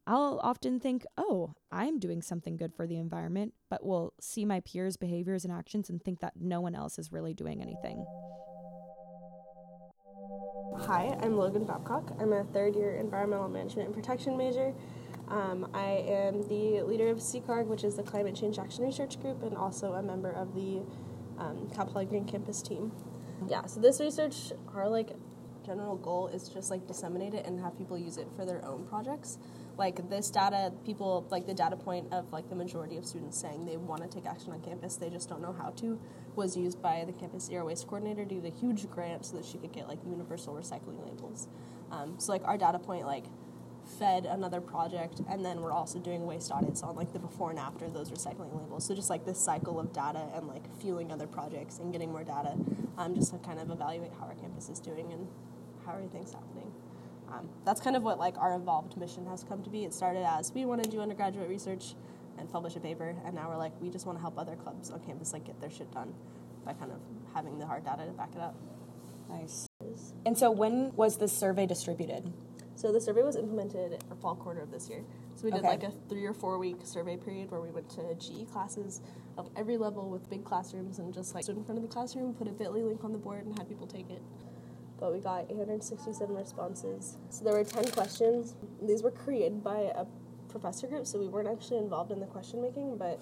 Speaker 1: I'll often think, oh, I'm doing something good for the environment, but will see my peers' behaviors and actions and think that no one else is really doing anything.
Speaker 18: Hi, I'm Logan Babcock. I'm a third year environmental management and protection major. Um, I am the leader of CCARG, which is the Climate Change Action Research Group, and also a member of the um, Green Campus team. Yeah, so this research, our like general goal is just like disseminate it and have people use it for their own projects. Like this data, people like the data point of like the majority of students saying they want to take action on campus, they just don't know how to, was used by the campus zero waste coordinator to do the huge grant so that she could get like universal recycling labels. Um, so like our data point, like fed another project, and then we're also doing waste audits on like the before and after those recycling labels. So just like this cycle of data and like fueling other projects and getting more data, um, just to kind of evaluate how our campus is doing and how everything's happening. Um, that's kind of what like our evolved mission has come to be. It started as we want to do undergraduate research and publish a paper, and now we're like we just want to help other clubs on campus like get their shit done by kind of having the hard data to back it up.
Speaker 14: Nice. And so when was this survey distributed?
Speaker 18: So the survey was implemented in the fall quarter of this year. So we did
Speaker 14: Okay.
Speaker 18: like a three or four week survey period where we went to GE classes of every level with big classrooms and just like stood in front of the classroom, put a Bitly link on the board, and had people take it. But we got 867 responses. So there were 10 questions. These were created by a professor group, so we weren't actually involved in the question making, but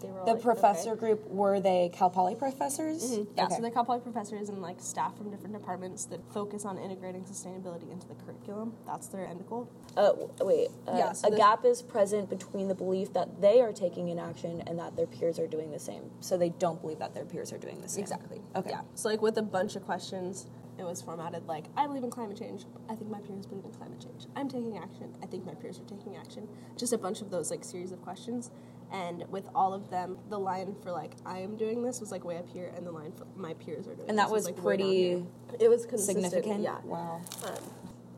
Speaker 18: they were all
Speaker 14: The
Speaker 18: like,
Speaker 14: professor
Speaker 18: okay.
Speaker 14: group were they Cal Poly professors?
Speaker 18: Mhm. Yeah,
Speaker 14: Okay.
Speaker 18: so they're Cal Poly professors and like staff from different departments that focus on integrating sustainability into the curriculum. That's their end goal.
Speaker 4: Uh, wait, uh,
Speaker 18: Yeah, so
Speaker 4: a
Speaker 18: the-
Speaker 4: gap is present between the belief that they are taking an action and that their peers are doing the same.
Speaker 14: So they don't believe that their peers are doing the same.
Speaker 18: Exactly.
Speaker 14: Okay.
Speaker 18: Yeah. So like with a bunch of questions, it was formatted like I believe in climate change. I think my peers believe in climate change. I'm taking action. I think my peers are taking action. Just a bunch of those like series of questions. And with all of them, the line for like I am doing this was like way up here, and the line for my peers are doing
Speaker 14: And that was
Speaker 18: like
Speaker 14: pretty.
Speaker 18: It was consistent.
Speaker 14: significant?
Speaker 18: Yeah.
Speaker 14: Wow.
Speaker 18: Um,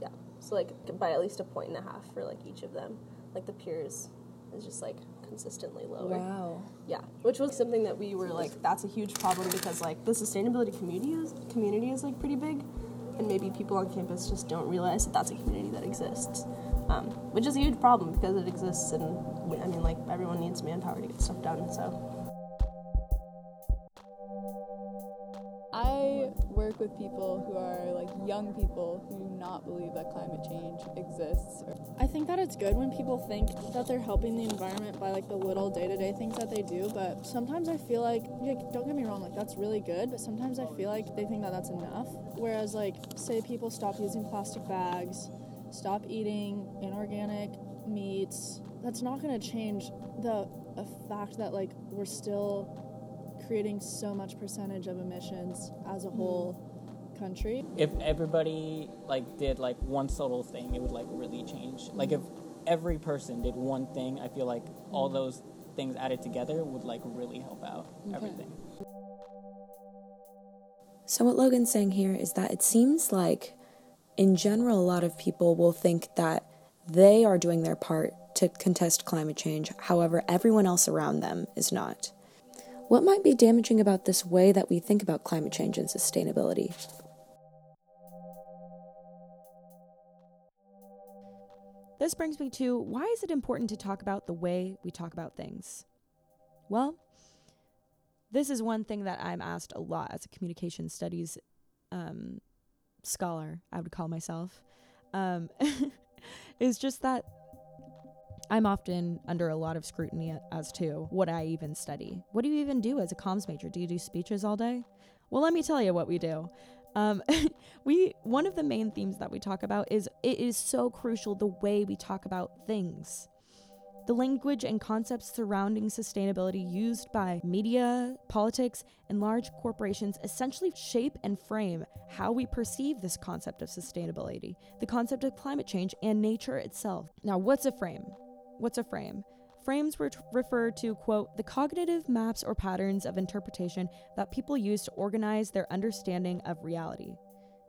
Speaker 18: yeah. So like by at least a point and a half for like each of them, like the peers is just like consistently lower.
Speaker 4: Wow.
Speaker 18: Yeah, which was something that we were like, that's a huge problem because like the sustainability community is community is like pretty big, and maybe people on campus just don't realize that that's a community that exists, um, which is a huge problem because it exists, and I mean like everyone needs manpower to get stuff done. So
Speaker 16: Work with people who are like young people who do not believe that climate change exists. I think that it's good when people think that they're helping the environment by like the little day-to-day things that they do, but sometimes I feel like, like don't get me wrong, like that's really good, but sometimes I feel like they think that that's enough. Whereas like say people stop using plastic bags, stop eating inorganic meats, that's not going to change the fact that like we're still creating so much percentage of emissions as a whole country.
Speaker 2: If everybody like did like one subtle thing, it would like really change. Like if every person did one thing, I feel like all those things added together would like really help out everything.
Speaker 12: So, what Logan's saying here is that it seems like, in general, a lot of people will think that they are doing their part to contest climate change, however, everyone else around them is not. What might be damaging about this way that we think about climate change and sustainability?
Speaker 1: This brings me to why is it important to talk about the way we talk about things? Well, this is one thing that I'm asked a lot as a communication studies um, scholar, I would call myself, um, is just that I'm often under a lot of scrutiny as to what I even study. What do you even do as a comms major? Do you do speeches all day? Well, let me tell you what we do. Um, we one of the main themes that we talk about is it is so crucial the way we talk about things. The language and concepts surrounding sustainability used by media, politics, and large corporations essentially shape and frame how we perceive this concept of sustainability, the concept of climate change, and nature itself. Now, what's a frame? What's a frame? Frames re- refer to, quote, the cognitive maps or patterns of interpretation that people use to organize their understanding of reality.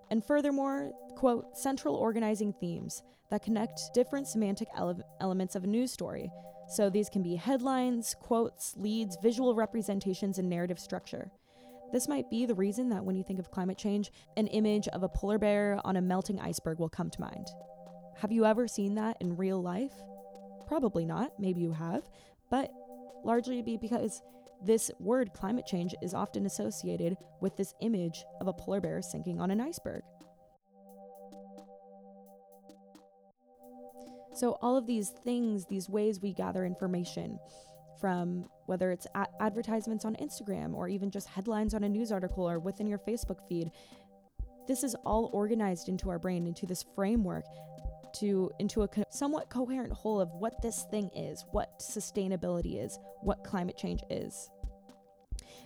Speaker 1: And furthermore, quote, central organizing themes that connect different semantic ele- elements of a news story. So these can be headlines, quotes, leads, visual representations, and narrative structure. This might be the reason that when you think of climate change, an image of a polar bear on a melting iceberg will come to mind. Have you ever seen that in real life? Probably not. Maybe you have. But largely be because this word climate change is often associated with this image of a polar bear sinking on an iceberg. So, all of these things, these ways we gather information from whether it's a- advertisements on Instagram or even just headlines on a news article or within your Facebook feed, this is all organized into our brain, into this framework, to into a co- somewhat coherent whole of what this thing is, what sustainability is, what climate change is.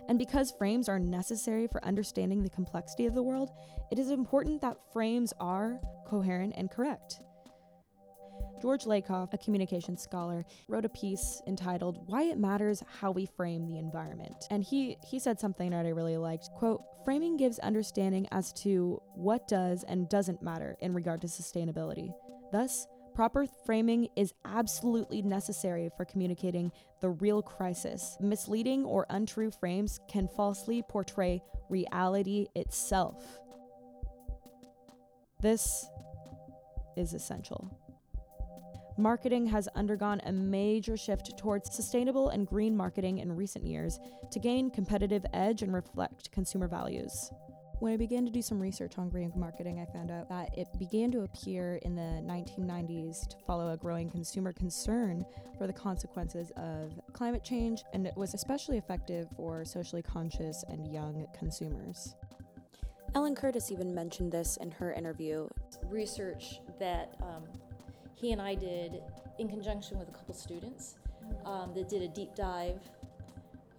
Speaker 1: And because frames are necessary for understanding the complexity of the world, it is important that frames are coherent and correct. George Lakoff, a communication scholar, wrote a piece entitled Why It Matters How We Frame the Environment. And he he said something that I really liked. Quote, framing gives understanding as to what does and doesn't matter in regard to sustainability. Thus, Proper framing is absolutely necessary for communicating the real crisis. Misleading or untrue frames can falsely portray reality itself. This is essential. Marketing has undergone a major shift towards sustainable and green marketing in recent years to gain competitive edge and reflect consumer values. When I began to do some research on green marketing, I found out that it began to appear in the 1990s to follow a growing consumer concern for the consequences of climate change, and it was especially effective for socially conscious and young consumers.
Speaker 12: Ellen Curtis even mentioned this in her interview.
Speaker 10: Research that um, he and I did in conjunction with a couple students um, that did a deep dive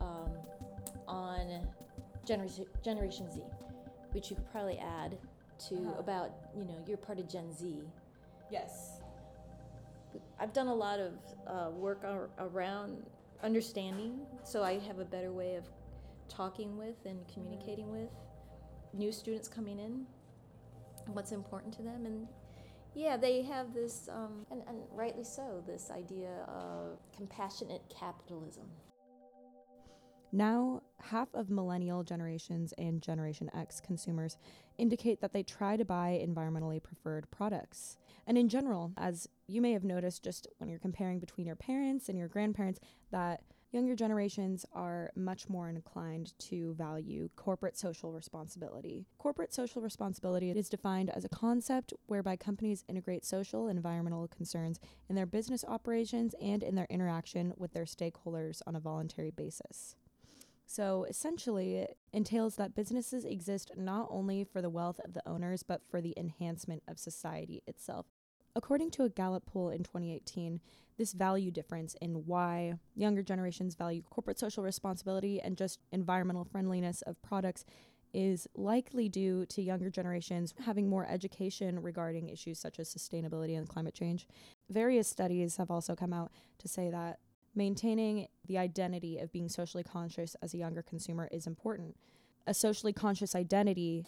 Speaker 10: um, on Generation, Generation Z which you could probably add to uh-huh. about you know you're part of Gen Z.
Speaker 14: Yes.
Speaker 10: I've done a lot of uh, work ar- around understanding, so I have a better way of talking with and communicating mm-hmm. with new students coming in. What's important to them, and yeah, they have this, um, and, and rightly so, this idea of compassionate capitalism.
Speaker 1: Now, half of millennial generations and Generation X consumers indicate that they try to buy environmentally preferred products. And in general, as you may have noticed just when you're comparing between your parents and your grandparents, that younger generations are much more inclined to value corporate social responsibility. Corporate social responsibility is defined as a concept whereby companies integrate social and environmental concerns in their business operations and in their interaction with their stakeholders on a voluntary basis. So essentially, it entails that businesses exist not only for the wealth of the owners, but for the enhancement of society itself. According to a Gallup poll in 2018, this value difference in why younger generations value corporate social responsibility and just environmental friendliness of products is likely due to younger generations having more education regarding issues such as sustainability and climate change. Various studies have also come out to say that maintaining the identity of being socially conscious as a younger consumer is important. A socially conscious identity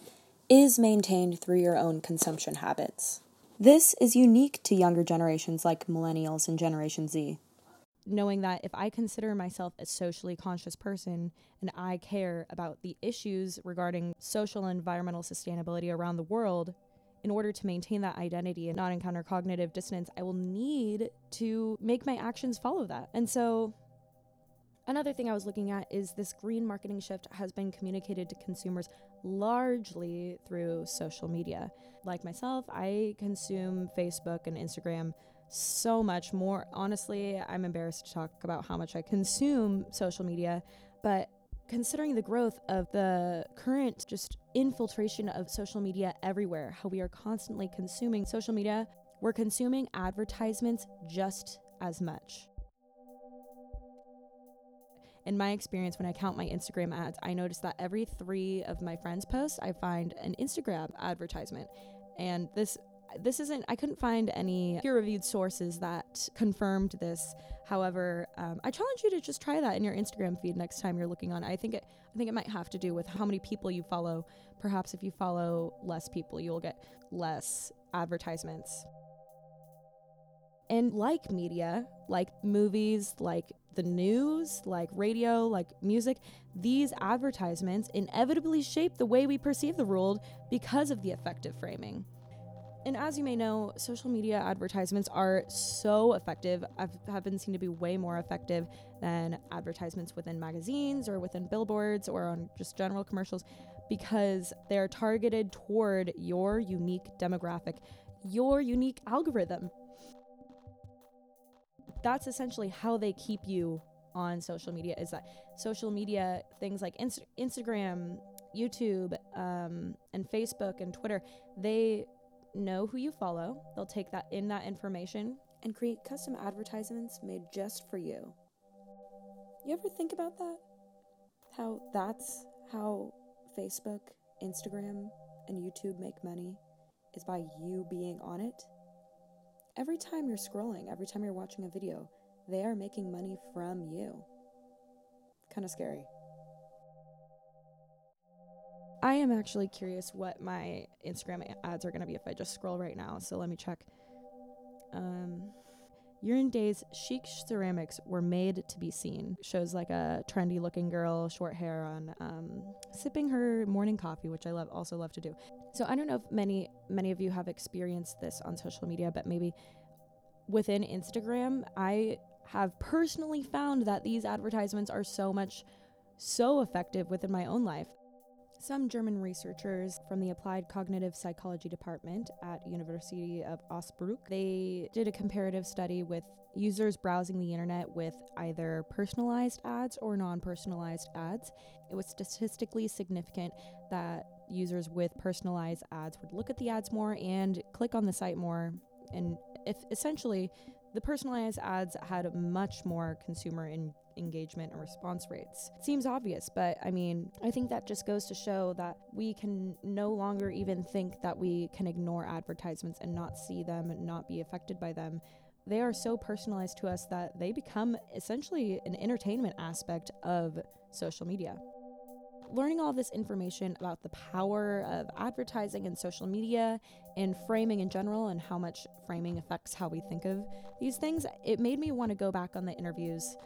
Speaker 12: is maintained through your own consumption habits. This is unique to younger generations like millennials and Generation Z.
Speaker 1: Knowing that if I consider myself a socially conscious person and I care about the issues regarding social and environmental sustainability around the world, in order to maintain that identity and not encounter cognitive dissonance, I will need to make my actions follow that. And so, another thing I was looking at is this green marketing shift has been communicated to consumers largely through social media. Like myself, I consume Facebook and Instagram so much more. Honestly, I'm embarrassed to talk about how much I consume social media, but considering the growth of the current just infiltration of social media everywhere, how we are constantly consuming social media, we're consuming advertisements just as much. In my experience, when I count my Instagram ads, I notice that every three of my friends' posts, I find an Instagram advertisement. And this this isn't i couldn't find any peer reviewed sources that confirmed this. However um, i challenge you to just try that in your instagram feed next time you're looking on. I think it i think it might have to do with how many people you follow. Perhaps if you follow less people you'll get less advertisements. And like media like movies like the news like radio like music these advertisements inevitably shape the way we perceive the world because of the effective framing and as you may know, social media advertisements are so effective, I've, have been seen to be way more effective than advertisements within magazines or within billboards or on just general commercials because they're targeted toward your unique demographic, your unique algorithm. That's essentially how they keep you on social media is that social media things like Inst- Instagram, YouTube, um, and Facebook and Twitter, they know who you follow. They'll take that in that information
Speaker 12: and create custom advertisements made just for you. You ever think about that? How that's how Facebook, Instagram, and YouTube make money is by you being on it? every time you're scrolling, every time you're watching a video, they are making money from you. Kind of scary.
Speaker 1: I am actually curious what my Instagram ads are going to be if I just scroll right now. So let me check. Um, Urine Days chic ceramics were made to be seen. Shows like a trendy looking girl, short hair on, um, sipping her morning coffee, which I love, also love to do. So I don't know if many many of you have experienced this on social media, but maybe within Instagram, I have personally found that these advertisements are so much so effective within my own life. Some German researchers from the Applied Cognitive Psychology Department at University of Osnabrück, they did a comparative study with users browsing the internet with either personalized ads or non-personalized ads. It was statistically significant that users with personalized ads would look at the ads more and click on the site more and if essentially the personalized ads had much more consumer in engagement and response rates. It seems obvious, but I mean, I think that just goes to show that we can no longer even think that we can ignore advertisements and not see them and not be affected by them. They are so personalized to us that they become essentially an entertainment aspect of social media. Learning all this information about the power of advertising and social media and framing in general and how much framing affects how we think of these things, it made me want to go back on the interviews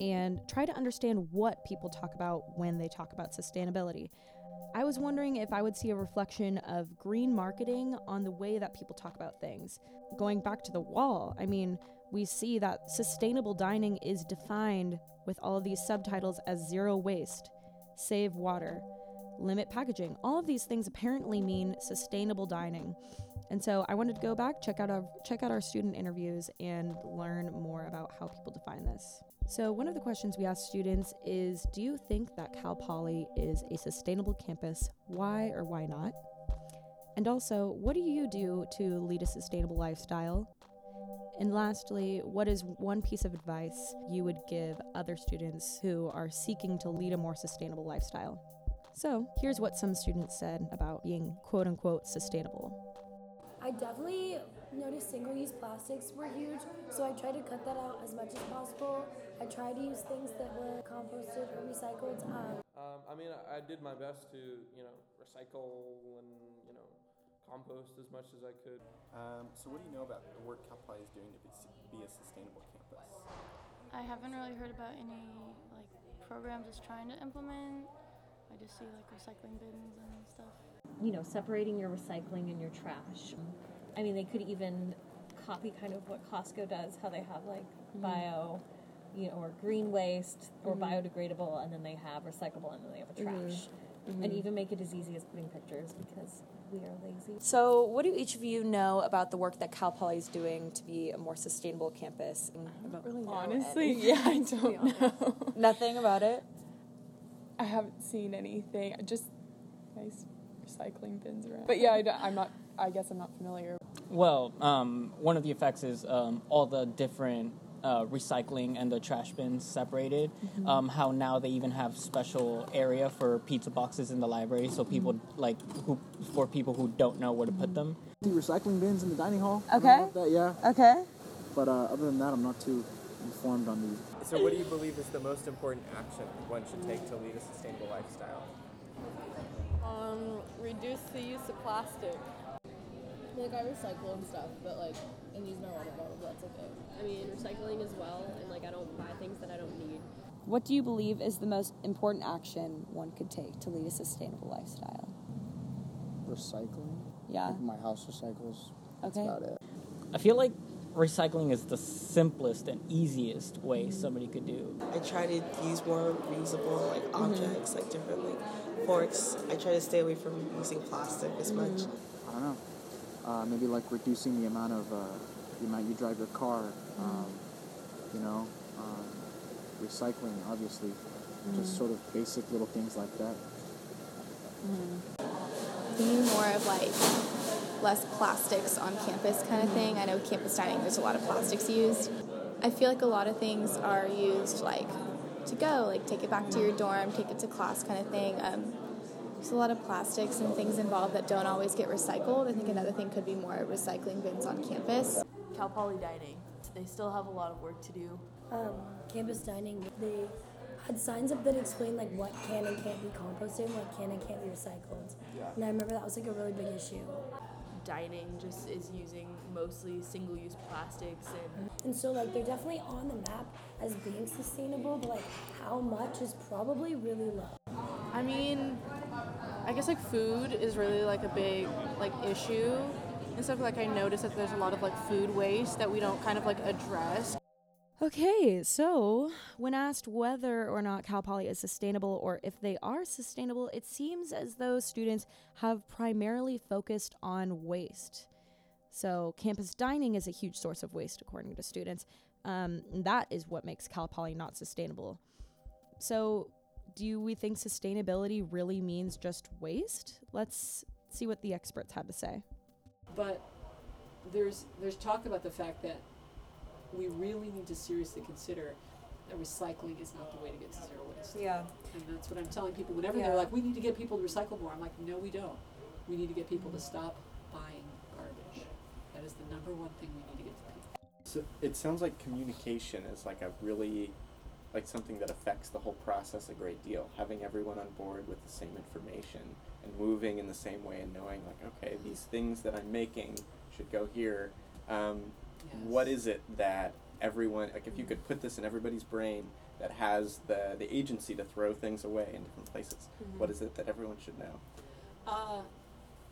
Speaker 1: and try to understand what people talk about when they talk about sustainability. I was wondering if I would see a reflection of green marketing on the way that people talk about things. Going back to the wall, I mean, we see that sustainable dining is defined with all of these subtitles as zero waste, save water, limit packaging. All of these things apparently mean sustainable dining. And so I wanted to go back, check out our check out our student interviews and learn more about how people define this. So, one of the questions we ask students is Do you think that Cal Poly is a sustainable campus? Why or why not? And also, what do you do to lead a sustainable lifestyle? And lastly, what is one piece of advice you would give other students who are seeking to lead a more sustainable lifestyle? So, here's what some students said about being quote unquote sustainable.
Speaker 19: I definitely noticed single use plastics were huge, so I tried to cut that out as much as possible. I tried to use things that were composted or recycled. Um,
Speaker 20: um, I mean, I, I, did my best to, you know, recycle and, you know, compost as much as I could.
Speaker 13: Um, so, what do you know about the work Cal Poly is doing to be, be a sustainable campus?
Speaker 21: I haven't really heard about any, like, programs it's trying to implement. I just see, like, recycling bins and stuff.
Speaker 10: You know, separating your recycling and your trash. I mean, they could even copy kind of what Costco does, how they have like mm-hmm. bio, you know, or green waste or mm-hmm. biodegradable, and then they have recyclable, and then they have a mm-hmm. trash. Mm-hmm. And even make it as easy as putting pictures because we are lazy.
Speaker 12: So, what do each of you know about the work that Cal Poly is doing to be a more sustainable campus?
Speaker 22: Really Honestly, yeah, I don't know.
Speaker 12: Nothing about it.
Speaker 22: I haven't seen anything. Just nice recycling bins around. But yeah, I am not. I guess I'm not familiar.
Speaker 2: Well, um, one of the effects is um, all the different uh, recycling and the trash bins separated. Mm-hmm. Um, how now they even have special area for pizza boxes in the library, so people mm-hmm. like who for people who don't know where to put them.
Speaker 23: The recycling bins in the dining hall.
Speaker 12: Okay.
Speaker 23: That, yeah.
Speaker 12: Okay.
Speaker 23: But uh, other than that, I'm not too informed on these.
Speaker 13: So, what do you believe is the most important action one should take to lead a sustainable lifestyle?
Speaker 3: Um, reduce the use of plastic.
Speaker 24: Like I recycle and stuff, but like and use my water bottle, that's okay. I mean recycling as well and like I don't buy things that I don't need.
Speaker 12: What do you believe is the most important action one could take to lead a sustainable lifestyle?
Speaker 23: Recycling.
Speaker 12: Yeah.
Speaker 23: Like my house recycles. That's
Speaker 12: okay.
Speaker 23: about it.
Speaker 2: I feel like recycling is the simplest and easiest way somebody could do.
Speaker 25: I try to use more reusable like mm-hmm. objects, mm-hmm. like different like forks. I try to stay away from using plastic as mm-hmm. much.
Speaker 23: I don't know uh, maybe like reducing the amount of uh, the amount you drive your car.
Speaker 12: Mm-hmm.
Speaker 23: Um, you know, um, recycling, obviously, mm-hmm. just sort of basic little things like that.
Speaker 26: Mm-hmm. Being more of like less plastics on campus kind of thing. I know campus dining, there's a lot of plastics used. I feel like a lot of things are used like to go, like take it back to your dorm, take it to class kind of thing. Um, There's a lot of plastics and things involved that don't always get recycled. I think another thing could be more recycling bins on campus.
Speaker 27: Cal Poly Dining, they still have a lot of work to do.
Speaker 19: Um, campus dining, they had signs up that explained like what can and can't be composted and what can and can't be recycled.
Speaker 27: Yeah.
Speaker 19: And I remember that was like a really big issue.
Speaker 27: Dining just is using mostly single-use plastics and
Speaker 19: And so like they're definitely on the map as being sustainable, but like how much is probably really low.
Speaker 16: I mean, I guess like food is really like a big like issue and stuff. Like I noticed that there's a lot of like food waste that we don't kind of like address.
Speaker 1: Okay, so when asked whether or not Cal Poly is sustainable or if they are sustainable, it seems as though students have primarily focused on waste. So, campus dining is a huge source of waste, according to students. Um, that is what makes Cal Poly not sustainable. So, do we think sustainability really means just waste? Let's see what the experts had to say.
Speaker 28: But there's there's talk about the fact that we really need to seriously consider that recycling is not the way to get to zero waste.
Speaker 14: Yeah.
Speaker 28: And that's what I'm telling people. Whenever
Speaker 14: Yeah.
Speaker 28: they're like, we need to get people to recycle more, I'm like, no, we don't. We need to get people to stop buying garbage. That is the number one thing we need to get to people.
Speaker 13: So it sounds like communication is like a really like something that affects the whole process a great deal. Having everyone on board with the same information and moving in the same way and knowing like, okay, these things that I'm making should go here. Um, What is it that everyone like if you could put this in everybody's brain that has the the agency to throw things away in different places?
Speaker 28: Mhm.
Speaker 13: What is it that everyone should know?
Speaker 28: Uh,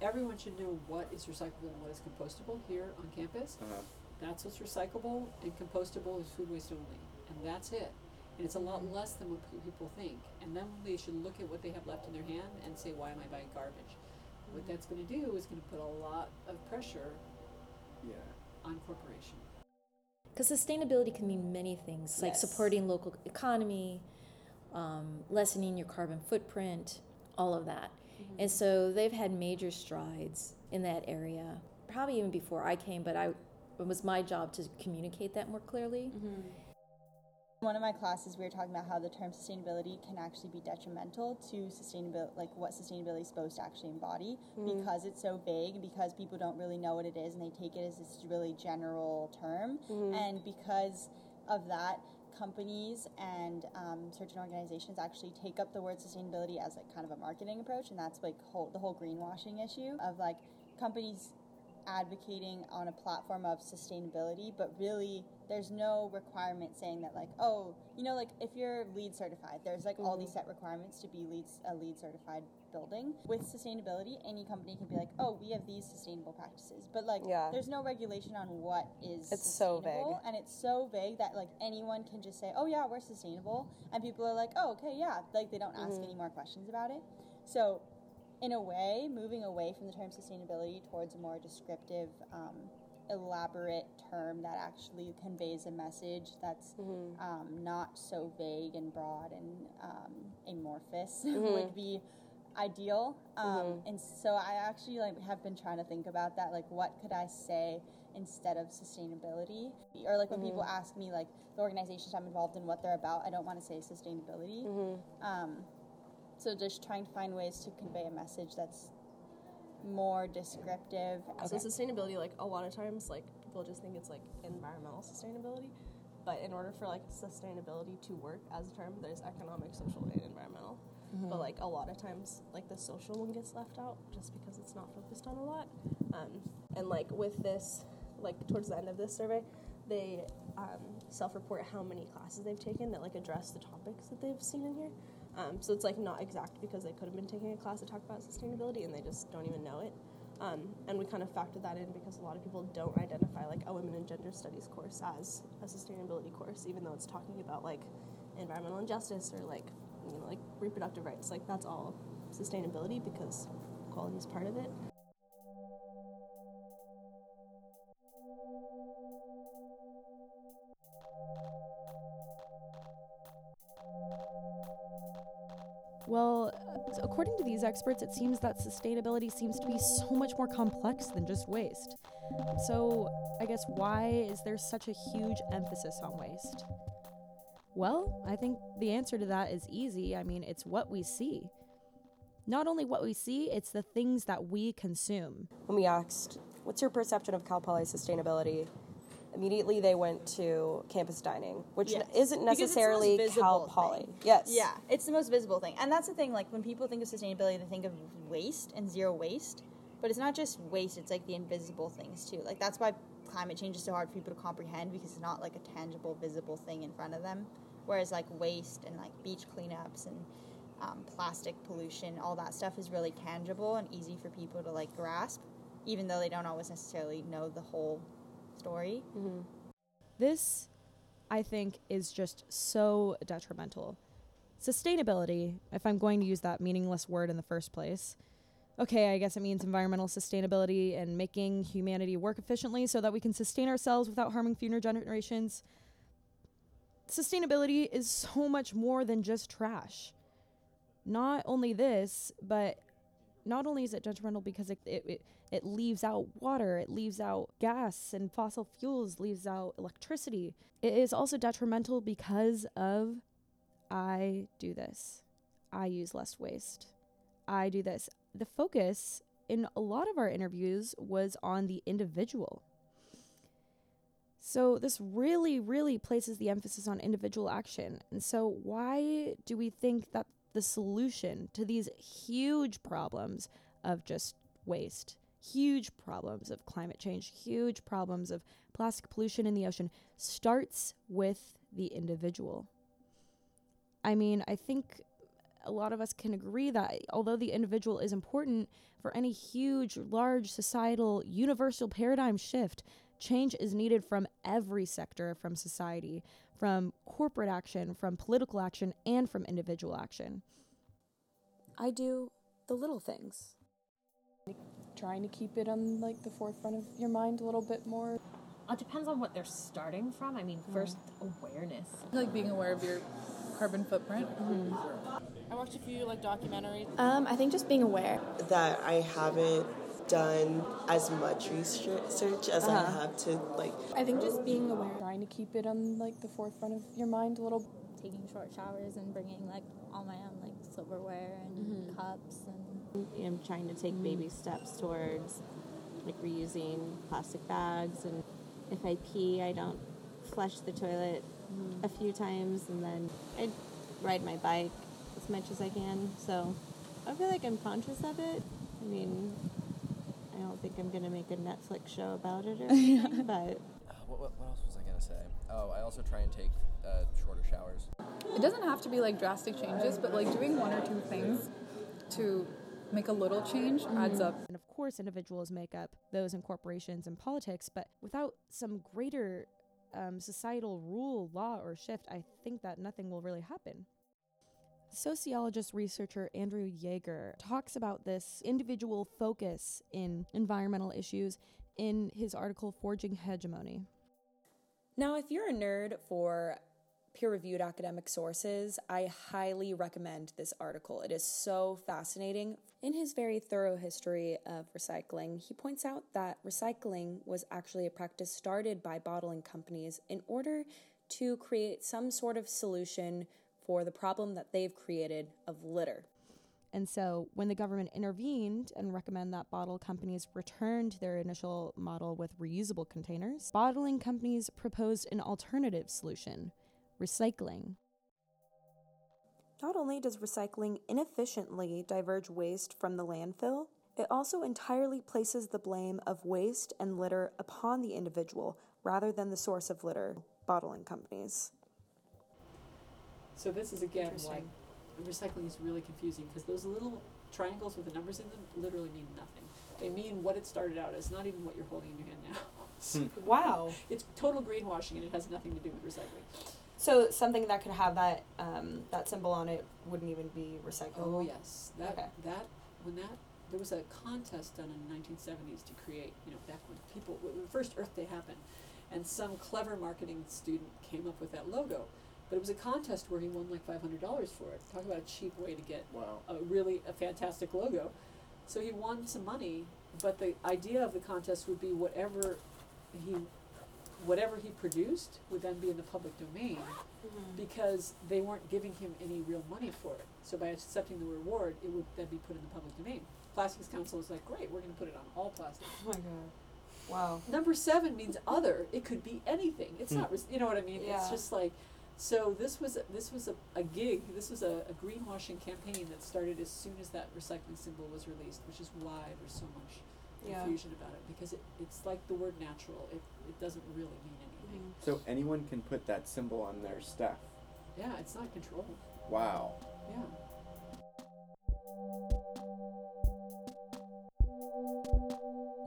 Speaker 28: everyone should know what is recyclable and what is compostable here on campus.
Speaker 13: Uh-huh.
Speaker 28: That's what's recyclable and compostable is food waste only, and that's it. And it's a lot less than what people think. And then they should look at what they have left in their hand and say, why am I buying garbage? What that's going to do is going to put a lot of pressure
Speaker 13: Yeah.
Speaker 28: On corporation.
Speaker 10: Because sustainability can mean many things, like
Speaker 28: Yes.
Speaker 10: supporting local economy, um, lessening your carbon footprint, all of that. And so they've had major strides in that area, probably even before I came, but I, it was my job to communicate that more clearly.
Speaker 15: One of my classes, we were talking about how the term sustainability can actually be detrimental to sustainability, like what sustainability is supposed to actually embody,
Speaker 18: Mhm.
Speaker 15: because it's so vague, and because people don't really know what it is, and they take it as this really general term,
Speaker 18: Mhm.
Speaker 15: and because of that, companies and um, certain organizations actually take up the word sustainability as like kind of a marketing approach, and that's like whole, the whole greenwashing issue of like companies advocating on a platform of sustainability, but really there's no requirement saying that like, oh, you know, like if you're LEED certified, there's like all these set requirements to be LEED a LEED certified building. With sustainability, any company can be like, oh, we have these sustainable practices, but like,
Speaker 14: Yeah.
Speaker 15: there's no regulation on what is
Speaker 14: It's so vague.
Speaker 15: and it's so vague that like anyone can just say, oh yeah, we're sustainable, and people are like, oh okay, yeah, like they don't ask
Speaker 18: Mhm.
Speaker 15: any more questions about it. So in a way, moving away from the term sustainability towards a more descriptive, um, elaborate term that actually conveys a message that's um, not so vague and broad and um, amorphous
Speaker 18: Mhm.
Speaker 15: would be ideal. Um,
Speaker 18: Mhm.
Speaker 15: And so I actually like have been trying to think about that. Like, what could I say instead of sustainability? Or like when people
Speaker 18: Mhm.
Speaker 15: ask me like the organizations I'm involved in, what they're about, I don't want to say sustainability. So just trying to find ways to convey a message that's more descriptive.
Speaker 18: So sustainability, like a lot of times, like people just think it's like environmental sustainability, but in order for like sustainability to work as a term, there's economic, social, and environmental.
Speaker 14: Mhm.
Speaker 18: But like a lot of times, like the social one gets left out just because it's not focused on a lot. Um, and like with this, like towards the end of this survey, they um, self-report how many classes they've taken that like address the topics that they've seen in here. Um, so it's like not exact because they could have been taking a class to talk about sustainability and they just don't even know it. Um, and we kind of factored that in because a lot of people don't identify like a women and gender studies course as a sustainability course, even though it's talking about like environmental injustice or like you know like reproductive rights. Like that's all sustainability because quality is part of it.
Speaker 1: These experts, it seems that sustainability seems to be so much more complex than just waste. So, I guess why is there such a huge emphasis on waste? Well, I think the answer to that is easy. I mean, it's what we see. Not only what we see, it's the things that we consume.
Speaker 18: When we asked, What's your perception of Cal Poly sustainability? Immediately they went to campus dining, which
Speaker 15: Yes.
Speaker 18: isn't
Speaker 15: Because it's the most
Speaker 18: necessarily Cal Poly.
Speaker 15: thing.
Speaker 18: Yes.
Speaker 15: Yeah, it's the most visible thing. And that's the thing, like when people think of sustainability, they think of waste and zero waste. But it's not just waste, it's like the invisible things too. Like that's why climate change is so hard for people to comprehend because it's not like a tangible, visible thing in front of them. Whereas like waste and like beach cleanups and um, plastic pollution, all that stuff is really tangible and easy for people to like grasp, even though they don't always necessarily know the whole story. Mm-hmm.
Speaker 1: This, I think, is just so detrimental. Sustainability, if I'm going to use that meaningless word in the first place, okay, I guess it means environmental sustainability and making humanity work efficiently so that we can sustain ourselves without harming future generations. Sustainability is so much more than just trash. Not only this, but not only is it detrimental because it, it, it, leaves out water, it leaves out gas and fossil fuels, leaves out electricity. It is also detrimental because of I do this. I use less waste. I do this. The focus in a lot of our interviews was on the individual. So, this really, really places the emphasis on individual action. And so, why do we think that the solution to these huge problems of just waste, huge problems of climate change, huge problems of plastic pollution in the ocean starts with the individual? I mean, I think a lot of us can agree that although the individual is important for any huge, large societal, universal paradigm shift, change is needed from every sector from society, from corporate action, from political action, and from individual action.
Speaker 29: I do the little things.
Speaker 22: Trying to keep it on like the forefront of your mind a little bit more.
Speaker 30: It depends on what they're starting from. I mean, first awareness.
Speaker 31: Like being aware of your carbon footprint.
Speaker 16: I watched a few like documentaries.
Speaker 26: Um, I think just being aware.
Speaker 25: that I haven't done as much research as I
Speaker 22: Uh-huh.
Speaker 25: have to like
Speaker 26: I think just being aware.
Speaker 22: Trying to keep it on like the forefront of your mind a little.
Speaker 32: taking short showers and bringing like all my own like silverware and mm-hmm. cups and
Speaker 33: I'm trying to take baby mm-hmm. steps towards like reusing plastic bags and if I pee I don't flush the toilet mm-hmm. a few times and then I ride my bike as much as I can so I feel like I'm conscious of it I mean I don't think I'm gonna make a Netflix show about it or anything but
Speaker 34: What, what, what else was I gonna say? Oh, I also try and take uh, shorter showers.
Speaker 31: It doesn't have to be like drastic changes, but like doing one or two things to make a little change adds up.
Speaker 1: And of course, individuals make up those in corporations and politics, but without some greater um, societal rule, law, or shift, I think that nothing will really happen. Sociologist researcher Andrew Jaeger talks about this individual focus in environmental issues in his article Forging Hegemony.
Speaker 29: Now, if you're a nerd for peer reviewed academic sources, I highly recommend this article. It is so fascinating. In his very thorough history of recycling, he points out that recycling was actually a practice started by bottling companies in order to create some sort of solution for the problem that they've created of litter.
Speaker 1: And so, when the government intervened and recommended that bottle companies return to their initial model with reusable containers, bottling companies proposed an alternative solution recycling.
Speaker 29: Not only does recycling inefficiently diverge waste from the landfill, it also entirely places the blame of waste and litter upon the individual rather than the source of litter, bottling companies.
Speaker 11: So this is again why recycling is really confusing because those little triangles with the numbers in them literally mean nothing. They mean what it started out as, not even what you're holding in your hand now. So
Speaker 35: Wow.
Speaker 11: It's total greenwashing and it has nothing to do with recycling.
Speaker 35: So something that could have that um, that symbol on it wouldn't even be recyclable.
Speaker 11: Oh yes, that that when that there was a contest done in the 1970s to create, you know, back when people when the first Earth Day happened, and some clever marketing student came up with that logo. But it was a contest where he won like five hundred dollars for it. Talk about a cheap way to get a really a fantastic logo. So he won some money, but the idea of the contest would be whatever he whatever he produced would then be in the public domain mm-hmm. because they weren't giving him any real money for it. So by accepting the reward, it would then be put in the public domain. Plastics Council was like, great, we're going to put it on all plastics.
Speaker 36: Oh my god. Wow.
Speaker 11: Number seven means other. It could be anything. It's hmm. not, res- you know what I mean? It's just like, so this was a, this was a, a gig. This was a, a greenwashing campaign that started as soon as that recycling symbol was released, which is why there's so much
Speaker 36: Yeah.
Speaker 11: confusion about it because it, it's like the word natural. It, it doesn't really mean anything. Mm-hmm.
Speaker 13: So anyone can put that symbol on their stuff.
Speaker 11: Yeah, it's not controlled.
Speaker 13: Wow.
Speaker 11: Yeah.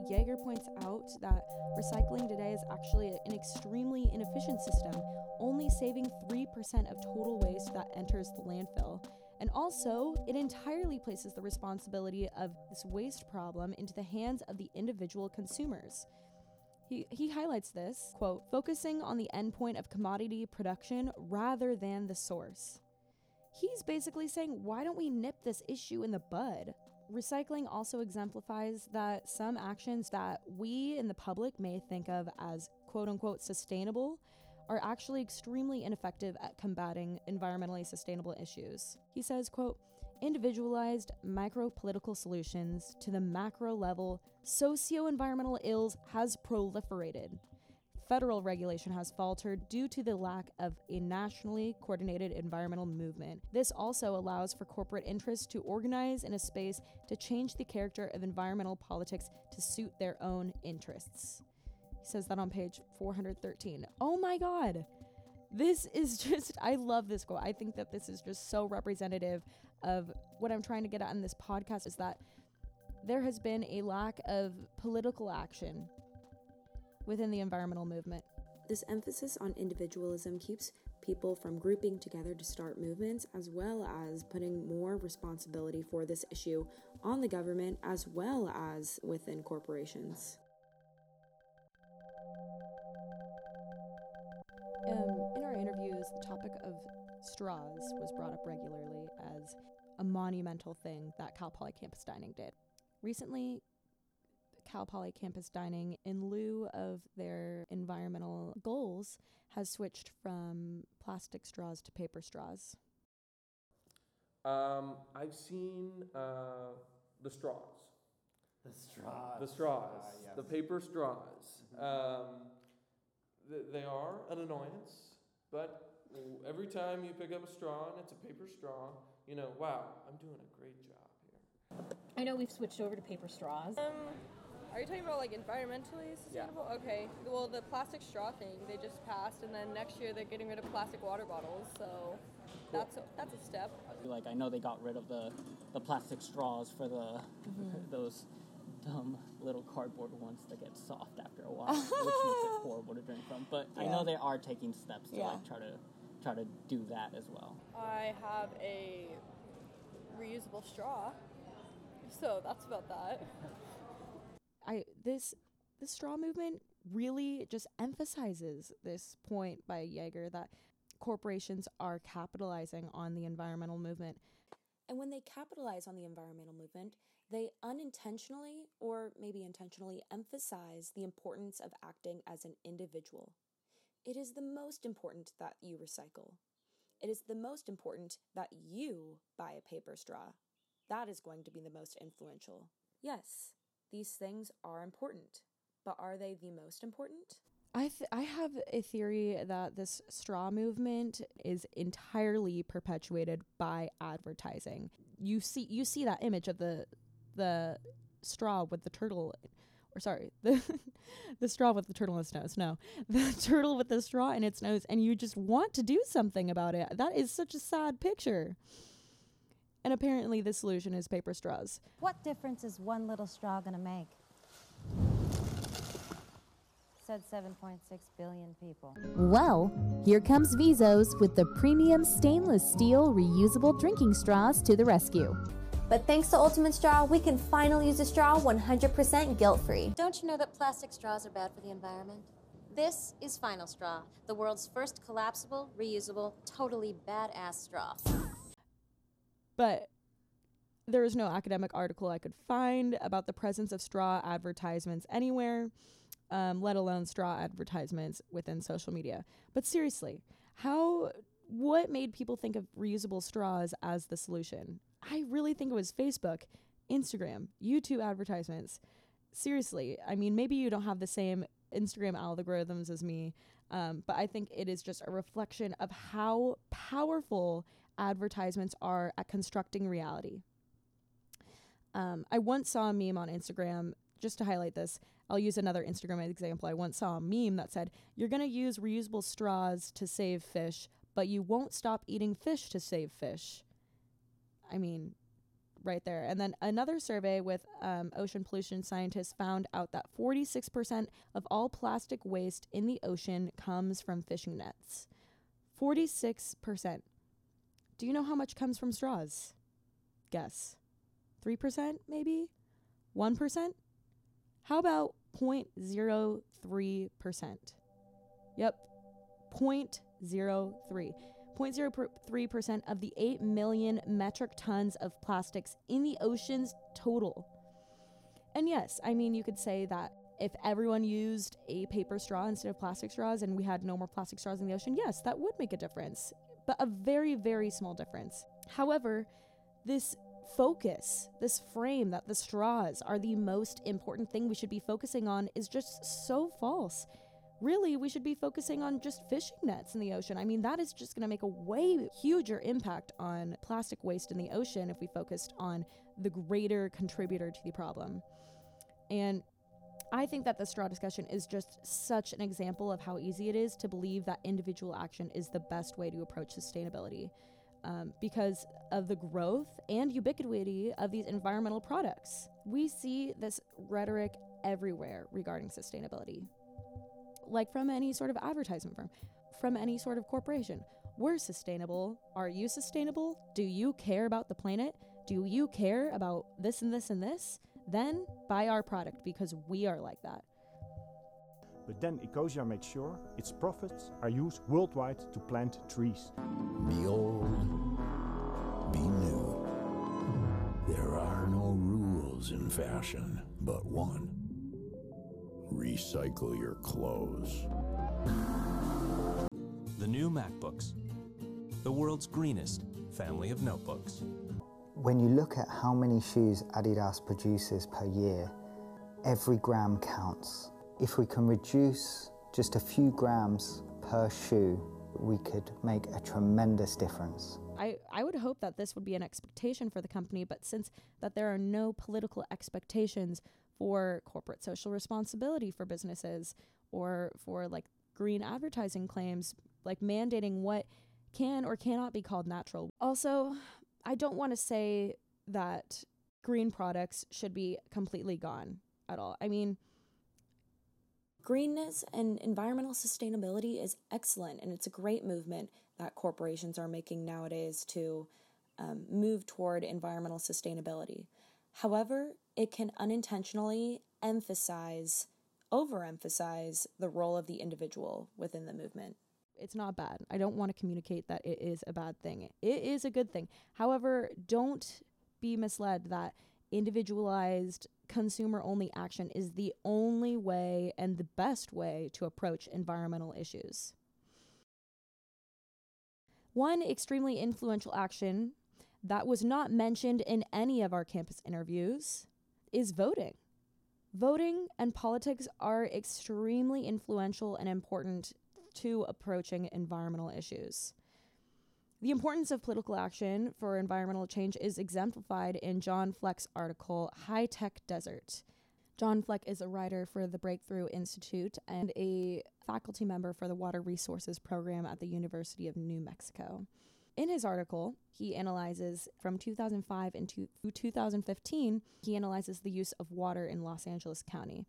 Speaker 1: Jaeger points out that recycling today is actually an extremely inefficient system, only saving 3% of total waste that enters the landfill. And also, it entirely places the responsibility of this waste problem into the hands of the individual consumers. He, he highlights this quote, focusing on the endpoint of commodity production rather than the source. He's basically saying, why don't we nip this issue in the bud? Recycling also exemplifies that some actions that we in the public may think of as quote unquote sustainable are actually extremely ineffective at combating environmentally sustainable issues. He says, quote, individualized micro political solutions to the macro level socio environmental ills has proliferated. Federal regulation has faltered due to the lack of a nationally coordinated environmental movement. This also allows for corporate interests to organize in a space to change the character of environmental politics to suit their own interests. He says that on page 413. Oh my god. This is just, I love this quote. I think that this is just so representative of what I'm trying to get at in this podcast is that there has been a lack of political action within the environmental movement.
Speaker 37: This emphasis on individualism keeps people from grouping together to start movements, as well as putting more responsibility for this issue on the government as well as within corporations.
Speaker 1: Um, in our interviews, the topic of straws was brought up regularly as a monumental thing that Cal Poly Campus Dining did. Recently, Cal Poly Campus Dining, in lieu of their environmental goals, has switched from plastic straws to paper straws.
Speaker 38: Um, I've seen uh, the straws.
Speaker 39: The straws.
Speaker 38: The straws.
Speaker 39: Ah, yes.
Speaker 38: The paper straws. Um, th- they are an annoyance, but every time you pick up a straw and it's a paper straw, you know, wow, I'm doing a great job here.
Speaker 30: I know we've switched over to paper straws.
Speaker 3: Um, are you talking about like environmentally sustainable? Okay. Well, the plastic straw thing they just passed, and then next year they're getting rid of plastic water bottles. So that's a, that's a step.
Speaker 2: Like I know they got rid of the the plastic straws for the
Speaker 3: Mhm.
Speaker 2: those dumb little cardboard ones that get soft after a while, which makes it horrible to drink from. But I know they are taking steps to
Speaker 3: Yeah.
Speaker 2: like try to try to do that as well.
Speaker 3: I have a reusable straw, so that's about that.
Speaker 1: I this the straw movement really just emphasizes this point by Jaeger that corporations are capitalizing on the environmental movement.
Speaker 37: And when they capitalize on the environmental movement, they unintentionally or maybe intentionally emphasize the importance of acting as an individual. It is the most important that you recycle. It is the most important that you buy a paper straw. That is going to be the most influential. Yes, these things are important, but are they the most important?
Speaker 1: I th- I have a theory that this straw movement is entirely perpetuated by advertising. You see you see that image of the the straw with the turtle or sorry, the the straw with the turtle in its nose. No. The turtle with the straw in its nose and you just want to do something about it. That is such a sad picture. And apparently the solution is paper straws.
Speaker 40: What difference is one little straw going to make? Said 7.6 billion people.
Speaker 41: Well, here comes Vizos with the premium stainless steel reusable drinking straws to the rescue.
Speaker 42: But thanks to Ultimate Straw, we can finally use a straw 100% guilt free.
Speaker 43: Don't you know that plastic straws are bad for the environment? This is Final Straw, the world's first collapsible, reusable, totally badass straw.
Speaker 1: But there is no academic article I could find about the presence of straw advertisements anywhere. um, let alone straw advertisements within social media. But seriously, how what made people think of reusable straws as the solution? I really think it was Facebook, Instagram, YouTube advertisements. Seriously, I mean, maybe you don't have the same Instagram algorithms as me, um, but I think it is just a reflection of how powerful advertisements are at constructing reality. Um, I once saw a meme on Instagram, just to highlight this. I'll use another Instagram example. I once saw a meme that said, You're going to use reusable straws to save fish, but you won't stop eating fish to save fish. I mean, right there. And then another survey with um, ocean pollution scientists found out that 46% of all plastic waste in the ocean comes from fishing nets. 46%. Do you know how much comes from straws? Guess. 3% maybe? 1%? How about 0.03%? Yep, 0.03. 0.03% of the 8 million metric tons of plastics in the oceans total. And yes, I mean, you could say that if everyone used a paper straw instead of plastic straws and we had no more plastic straws in the ocean, yes, that would make a difference, but a very, very small difference. However, this focus, this frame that the straws are the most important thing we should be focusing on is just so false really we should be focusing on just fishing nets in the ocean. I mean, that is just going to make a way huger impact on plastic waste in the ocean if we focused on the greater contributor to the problem. And I think that the straw discussion is just such an example of how easy it is to believe that individual action is the best way to approach sustainability. Um, because of the growth and ubiquity of these environmental products. We see this rhetoric everywhere regarding sustainability like from any sort of advertisement firm, from any sort of corporation. We're sustainable. Are you sustainable? Do you care about the planet? Do you care about this and this and this? Then buy our product because we are like that.
Speaker 39: But then Ecosia makes sure its profits are used worldwide to plant trees.
Speaker 44: Be old, be new. There are no rules in fashion, but one recycle your clothes.
Speaker 45: The new MacBooks, the world's greenest family of notebooks.
Speaker 46: When you look at how many shoes Adidas produces per year, every gram counts. If we can reduce just a few grams per shoe, we could make a tremendous difference.
Speaker 1: I, I would hope that this would be an expectation for the company, but since that there are no political expectations for corporate social responsibility for businesses or for like green advertising claims, like mandating what can or cannot be called natural. Also, I don't want to say that green products should be completely gone at all. I mean,
Speaker 12: Greenness and environmental sustainability is excellent, and it's a great movement that corporations are making nowadays to um, move toward environmental sustainability. However, it can unintentionally emphasize, overemphasize the role of the individual within the movement.
Speaker 1: It's not bad. I don't want to communicate that it is a bad thing. It is a good thing. However, don't be misled that individualized consumer only action is the only way and the best way to approach environmental issues. One extremely influential action that was not mentioned in any of our campus interviews is voting. Voting and politics are extremely influential and important to approaching environmental issues. The importance of political action for environmental change is exemplified in John Fleck's article, High Tech Desert. John Fleck is a writer for the Breakthrough Institute and a faculty member for the Water Resources Program at the University of New Mexico. In his article, he analyzes from 2005 into 2015, he analyzes the use of water in Los Angeles County.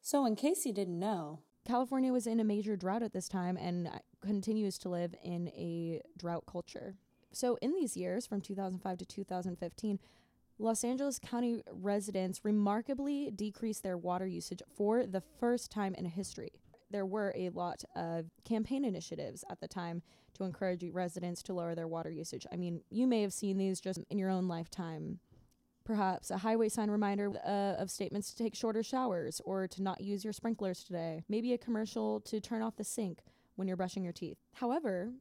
Speaker 12: So, in case you didn't know,
Speaker 1: California was in a major drought at this time and uh, continues to live in a drought culture. So, in these years, from 2005 to 2015, Los Angeles County residents remarkably decreased their water usage for the first time in history. There were a lot of campaign initiatives at the time to encourage residents to lower their water usage. I mean, you may have seen these just in your own lifetime Perhaps a highway sign reminder uh, of statements to take shorter showers or to not use your sprinklers today. Maybe a commercial to turn off the sink when you're brushing your teeth. However,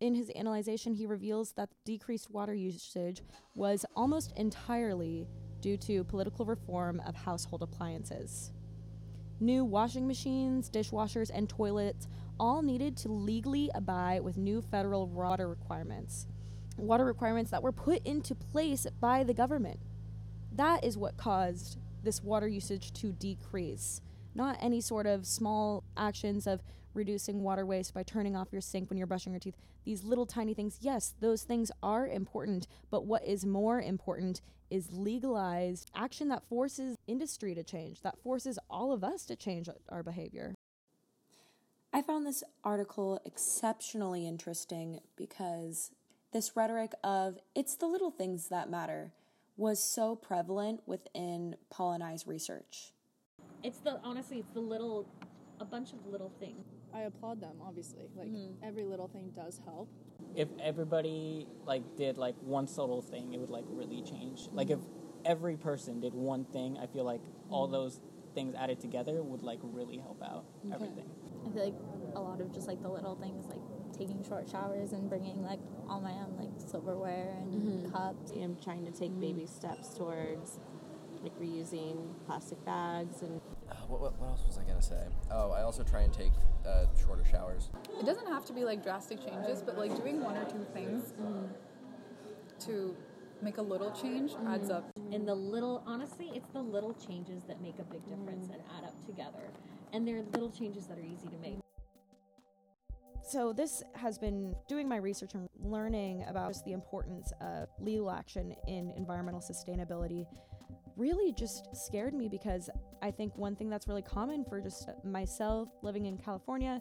Speaker 1: in his analyzation, he reveals that decreased water usage was almost entirely due to political reform of household appliances. New washing machines, dishwashers, and toilets all needed to legally abide with new federal water requirements. Water requirements that were put into place by the government. That is what caused this water usage to decrease, not any sort of small actions of reducing water waste by turning off your sink when you're brushing your teeth. These little tiny things, yes, those things are important, but what is more important is legalized action that forces industry to change, that forces all of us to change our behavior.
Speaker 12: I found this article exceptionally interesting because this rhetoric of it's the little things that matter was so prevalent within Paul and I's research.
Speaker 30: It's the honestly, it's the little, a bunch of little things.
Speaker 47: I applaud them, obviously. Like every little thing does help.
Speaker 48: If everybody like did like one subtle thing, it would like really change. Like if every person did one thing, I feel like all
Speaker 47: Mhm.
Speaker 48: those things added together would like really help out
Speaker 47: Okay.
Speaker 48: everything.
Speaker 32: I feel like a lot of just like the little things, like taking short showers and bringing like all my own like silverware and
Speaker 49: Mhm.
Speaker 32: cups.
Speaker 49: I'm trying to take baby steps towards like reusing plastic bags and
Speaker 34: Uh, what, what, what else was I gonna say? Oh, I also try and take uh, shorter showers.
Speaker 47: It doesn't have to be like drastic changes, but like doing one or two things to make a little change adds up.
Speaker 30: And the little, honestly, it's the little changes that make a big difference and add up together. And they're little changes that are easy to make.
Speaker 1: So, this has been doing my research and learning about just the importance of legal action in environmental sustainability really just scared me because I think one thing that's really common for just myself living in California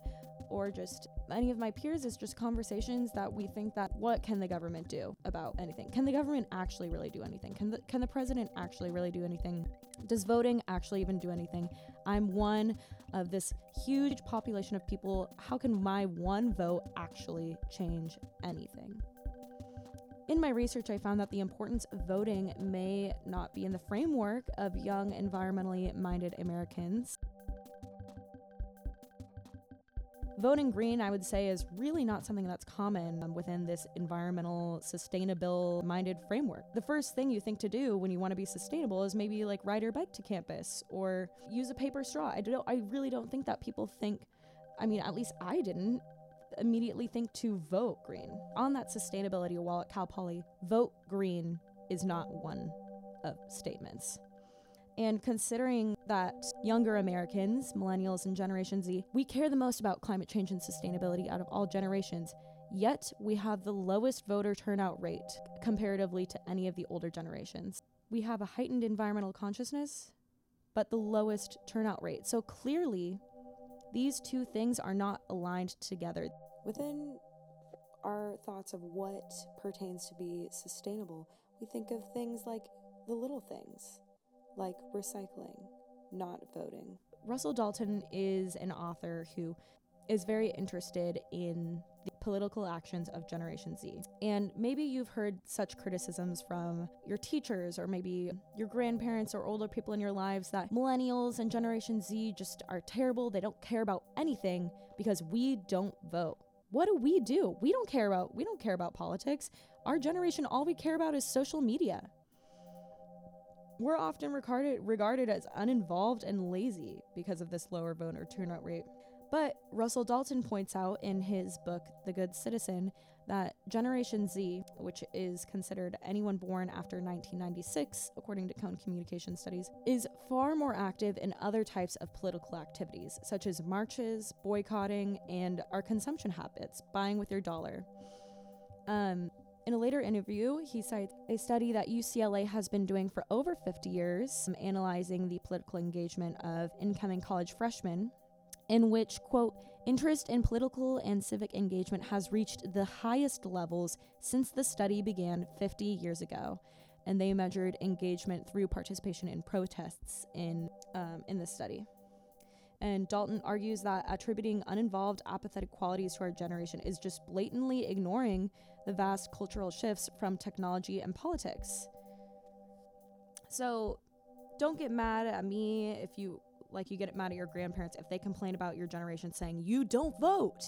Speaker 1: or just any of my peers is just conversations that we think that what can the government do about anything? Can the government actually really do anything? Can the, can the president actually really do anything? Does voting actually even do anything? I'm one of this huge population of people. How can my one vote actually change anything? In my research, I found that the importance of voting may not be in the framework of young, environmentally minded Americans. Voting green, I would say, is really not something that's common um, within this environmental, sustainable minded framework. The first thing you think to do when you want to be sustainable is maybe like ride your bike to campus or use a paper straw. I, don't, I really don't think that people think, I mean, at least I didn't immediately think to vote green. On that sustainability wall at Cal Poly, vote green is not one of statements. And considering that younger Americans, millennials, and Generation Z, we care the most about climate change and sustainability out of all generations, yet we have the lowest voter turnout rate comparatively to any of the older generations. We have a heightened environmental consciousness, but the lowest turnout rate. So clearly, these two things are not aligned together.
Speaker 12: Within our thoughts of what pertains to be sustainable, we think of things like the little things, like recycling, not voting.
Speaker 1: Russell Dalton is an author who is very interested in the political actions of Generation Z. And maybe you've heard such criticisms from your teachers or maybe your grandparents or older people in your lives that millennials and Generation Z just are terrible. They don't care about anything because we don't vote. What do we do? We don't care about we don't care about politics. Our generation all we care about is social media. We're often regarded regarded as uninvolved and lazy because of this lower voter turnout rate. But Russell Dalton points out in his book, The Good Citizen, that Generation Z, which is considered anyone born after 1996, according to Cone Communication Studies, is far more active in other types of political activities, such as marches, boycotting, and our consumption habits, buying with your dollar. Um, in a later interview, he cites a study that UCLA has been doing for over 50 years, analyzing the political engagement of incoming college freshmen in which, quote, interest in political and civic engagement has reached the highest levels since the study began 50 years ago. And they measured engagement through participation in protests in, um, in this study. And Dalton argues that attributing uninvolved, apathetic qualities to our generation is just blatantly ignoring the vast cultural shifts from technology and politics. So don't get mad at me if you like you get mad at your grandparents if they complain about your generation saying you don't vote.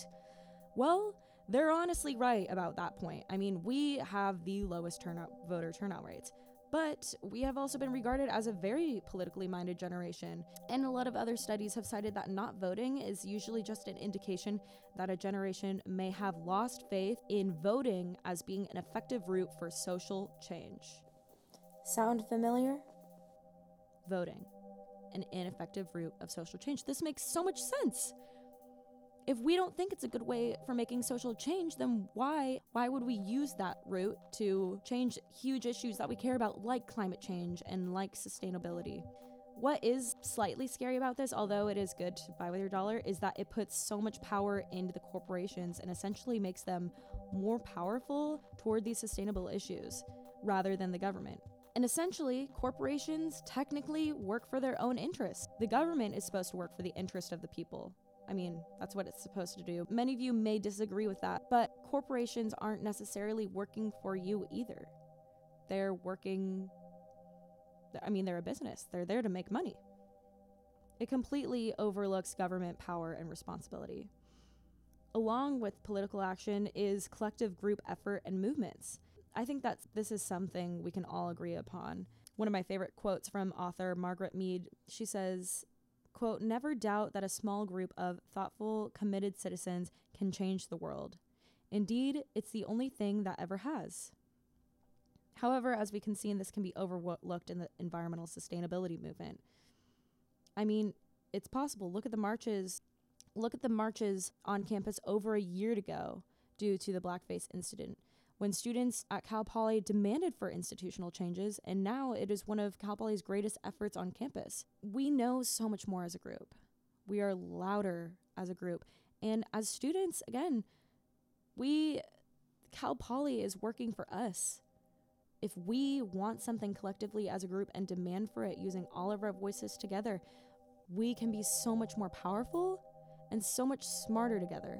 Speaker 1: Well, they're honestly right about that point. I mean, we have the lowest turnout voter turnout rates. But we have also been regarded as a very politically minded generation. And a lot of other studies have cited that not voting is usually just an indication that a generation may have lost faith in voting as being an effective route for social change.
Speaker 50: Sound familiar?
Speaker 1: Voting, an ineffective route of social change. This makes so much sense. If we don't think it's a good way for making social change, then why why would we use that route to change huge issues that we care about like climate change and like sustainability? What is slightly scary about this, although it is good to buy with your dollar, is that it puts so much power into the corporations and essentially makes them more powerful toward these sustainable issues rather than the government. And essentially, corporations technically work for their own interests. The government is supposed to work for the interest of the people. I mean, that's what it's supposed to do. Many of you may disagree with that, but corporations aren't necessarily working for you either. They're working, I mean, they're a business, they're there to make money. It completely overlooks government power and responsibility. Along with political action is collective group effort and movements. I think that this is something we can all agree upon. One of my favorite quotes from author Margaret Mead, she says, quote, never doubt that a small group of thoughtful, committed citizens can change the world. Indeed, it's the only thing that ever has. However, as we can see, and this can be overlooked in the environmental sustainability movement. I mean, it's possible. Look at the marches. Look at the marches on campus over a year ago due to the blackface incident when students at Cal Poly demanded for institutional changes, and now it is one of Cal Poly's greatest efforts on campus. We know so much more as a group. We are louder as a group. And as students, again, we, Cal Poly is working for us. If we want something collectively as a group and demand for it using all of our voices together, we can be so much more powerful and so much smarter together.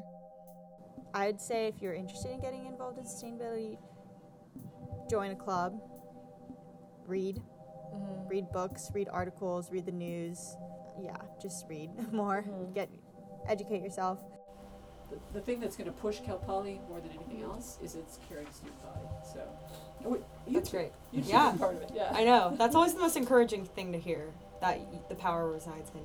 Speaker 15: I'd say if you're interested in getting involved in sustainability, join a club, read, mm-hmm. read books, read articles, read the news. Yeah, just read more, mm-hmm. get educate yourself.
Speaker 11: The, the thing that's going to push Cal Poly more than anything else is its caring student body. So, oh, wait,
Speaker 51: that's great.
Speaker 11: You
Speaker 51: yeah,
Speaker 11: part of it. Yeah,
Speaker 51: I know. That's always the most encouraging thing to hear. That the power resides in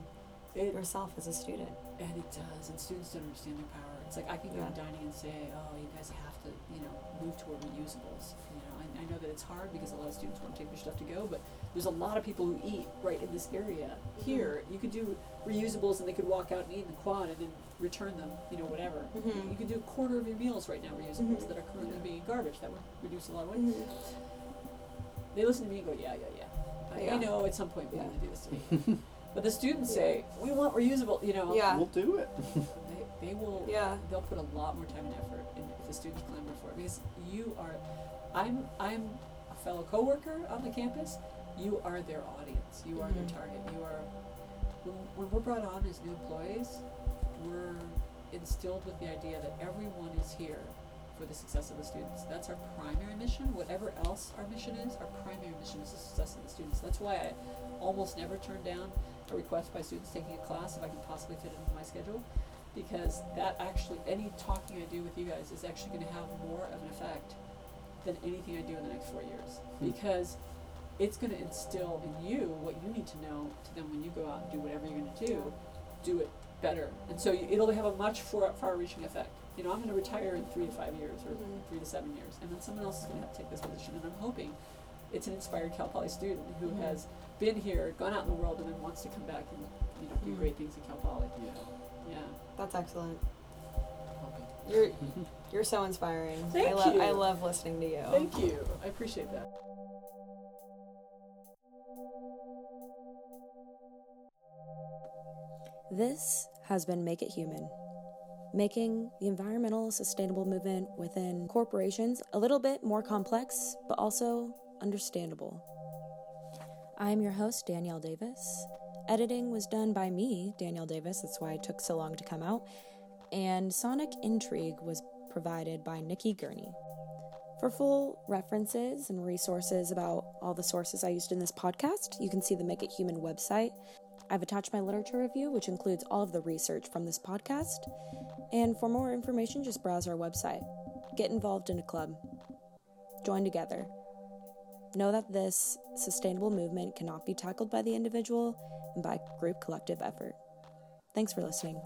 Speaker 11: it,
Speaker 51: yourself as a student.
Speaker 11: And it does. And students don't understand their power it's like I can go yeah. dining and say, oh, you guys have to, you know, move toward reusables. You know, I, I know that it's hard because a lot of students want to take their stuff to go, but there's a lot of people who eat right in this area. Mm-hmm. Here, you could do reusables and they could walk out and eat in the quad and then return them, you know, whatever. Mm-hmm. You could do a quarter of your meals right now reusables mm-hmm. that are currently being garbage. That would reduce a lot of weight. Mm-hmm. They listen to me and go, yeah, yeah, yeah. I, yeah. I know at some point we yeah. need to do this to me. but the students say, we want reusable, you know.
Speaker 51: Yeah.
Speaker 13: We'll do it
Speaker 11: they will
Speaker 51: yeah.
Speaker 11: they'll put a lot more time and effort in if the students clamor for it because you are I'm I'm a fellow coworker on the campus. You are their audience. You are mm-hmm. their target. You are when, when we're brought on as new employees, we're instilled with the idea that everyone is here for the success of the students. That's our primary mission. Whatever else our mission is, our primary mission is the success of the students. That's why I almost never turn down a request by students taking a class if I can possibly fit it into my schedule because that actually any talking I do with you guys is actually going to have more of an effect than anything I do in the next four years hmm. because it's going to instill in you what you need to know to then when you go out and do whatever you're going to do, do it better. And so you, it'll have a much far, far-reaching effect. You know, I'm going to retire in three to five years or mm-hmm. three to seven years, and then someone else is going to have to take this position. And I'm hoping it's an inspired Cal Poly student who mm-hmm. has been here, gone out in the world, and then wants to come back and you know do mm-hmm. great things at Cal Poly. Yeah. Yeah.
Speaker 51: That's excellent. You're you're so inspiring.
Speaker 11: Thank
Speaker 51: I lo-
Speaker 11: you.
Speaker 51: I love listening to you.
Speaker 11: Thank you. I appreciate that.
Speaker 50: This has been Make It Human, making the environmental sustainable movement within corporations a little bit more complex, but also understandable. I'm your host, Danielle Davis, Editing was done by me, Danielle Davis, that's why it took so long to come out, and Sonic Intrigue was provided by Nikki Gurney.
Speaker 1: For full references and resources about all the sources I used in this podcast, you can see the Make It Human website. I've attached my literature review, which includes all of the research from this podcast. And for more information, just browse our website. Get involved in a club. Join together. Know that this sustainable movement cannot be tackled by the individual by group collective effort. Thanks for listening.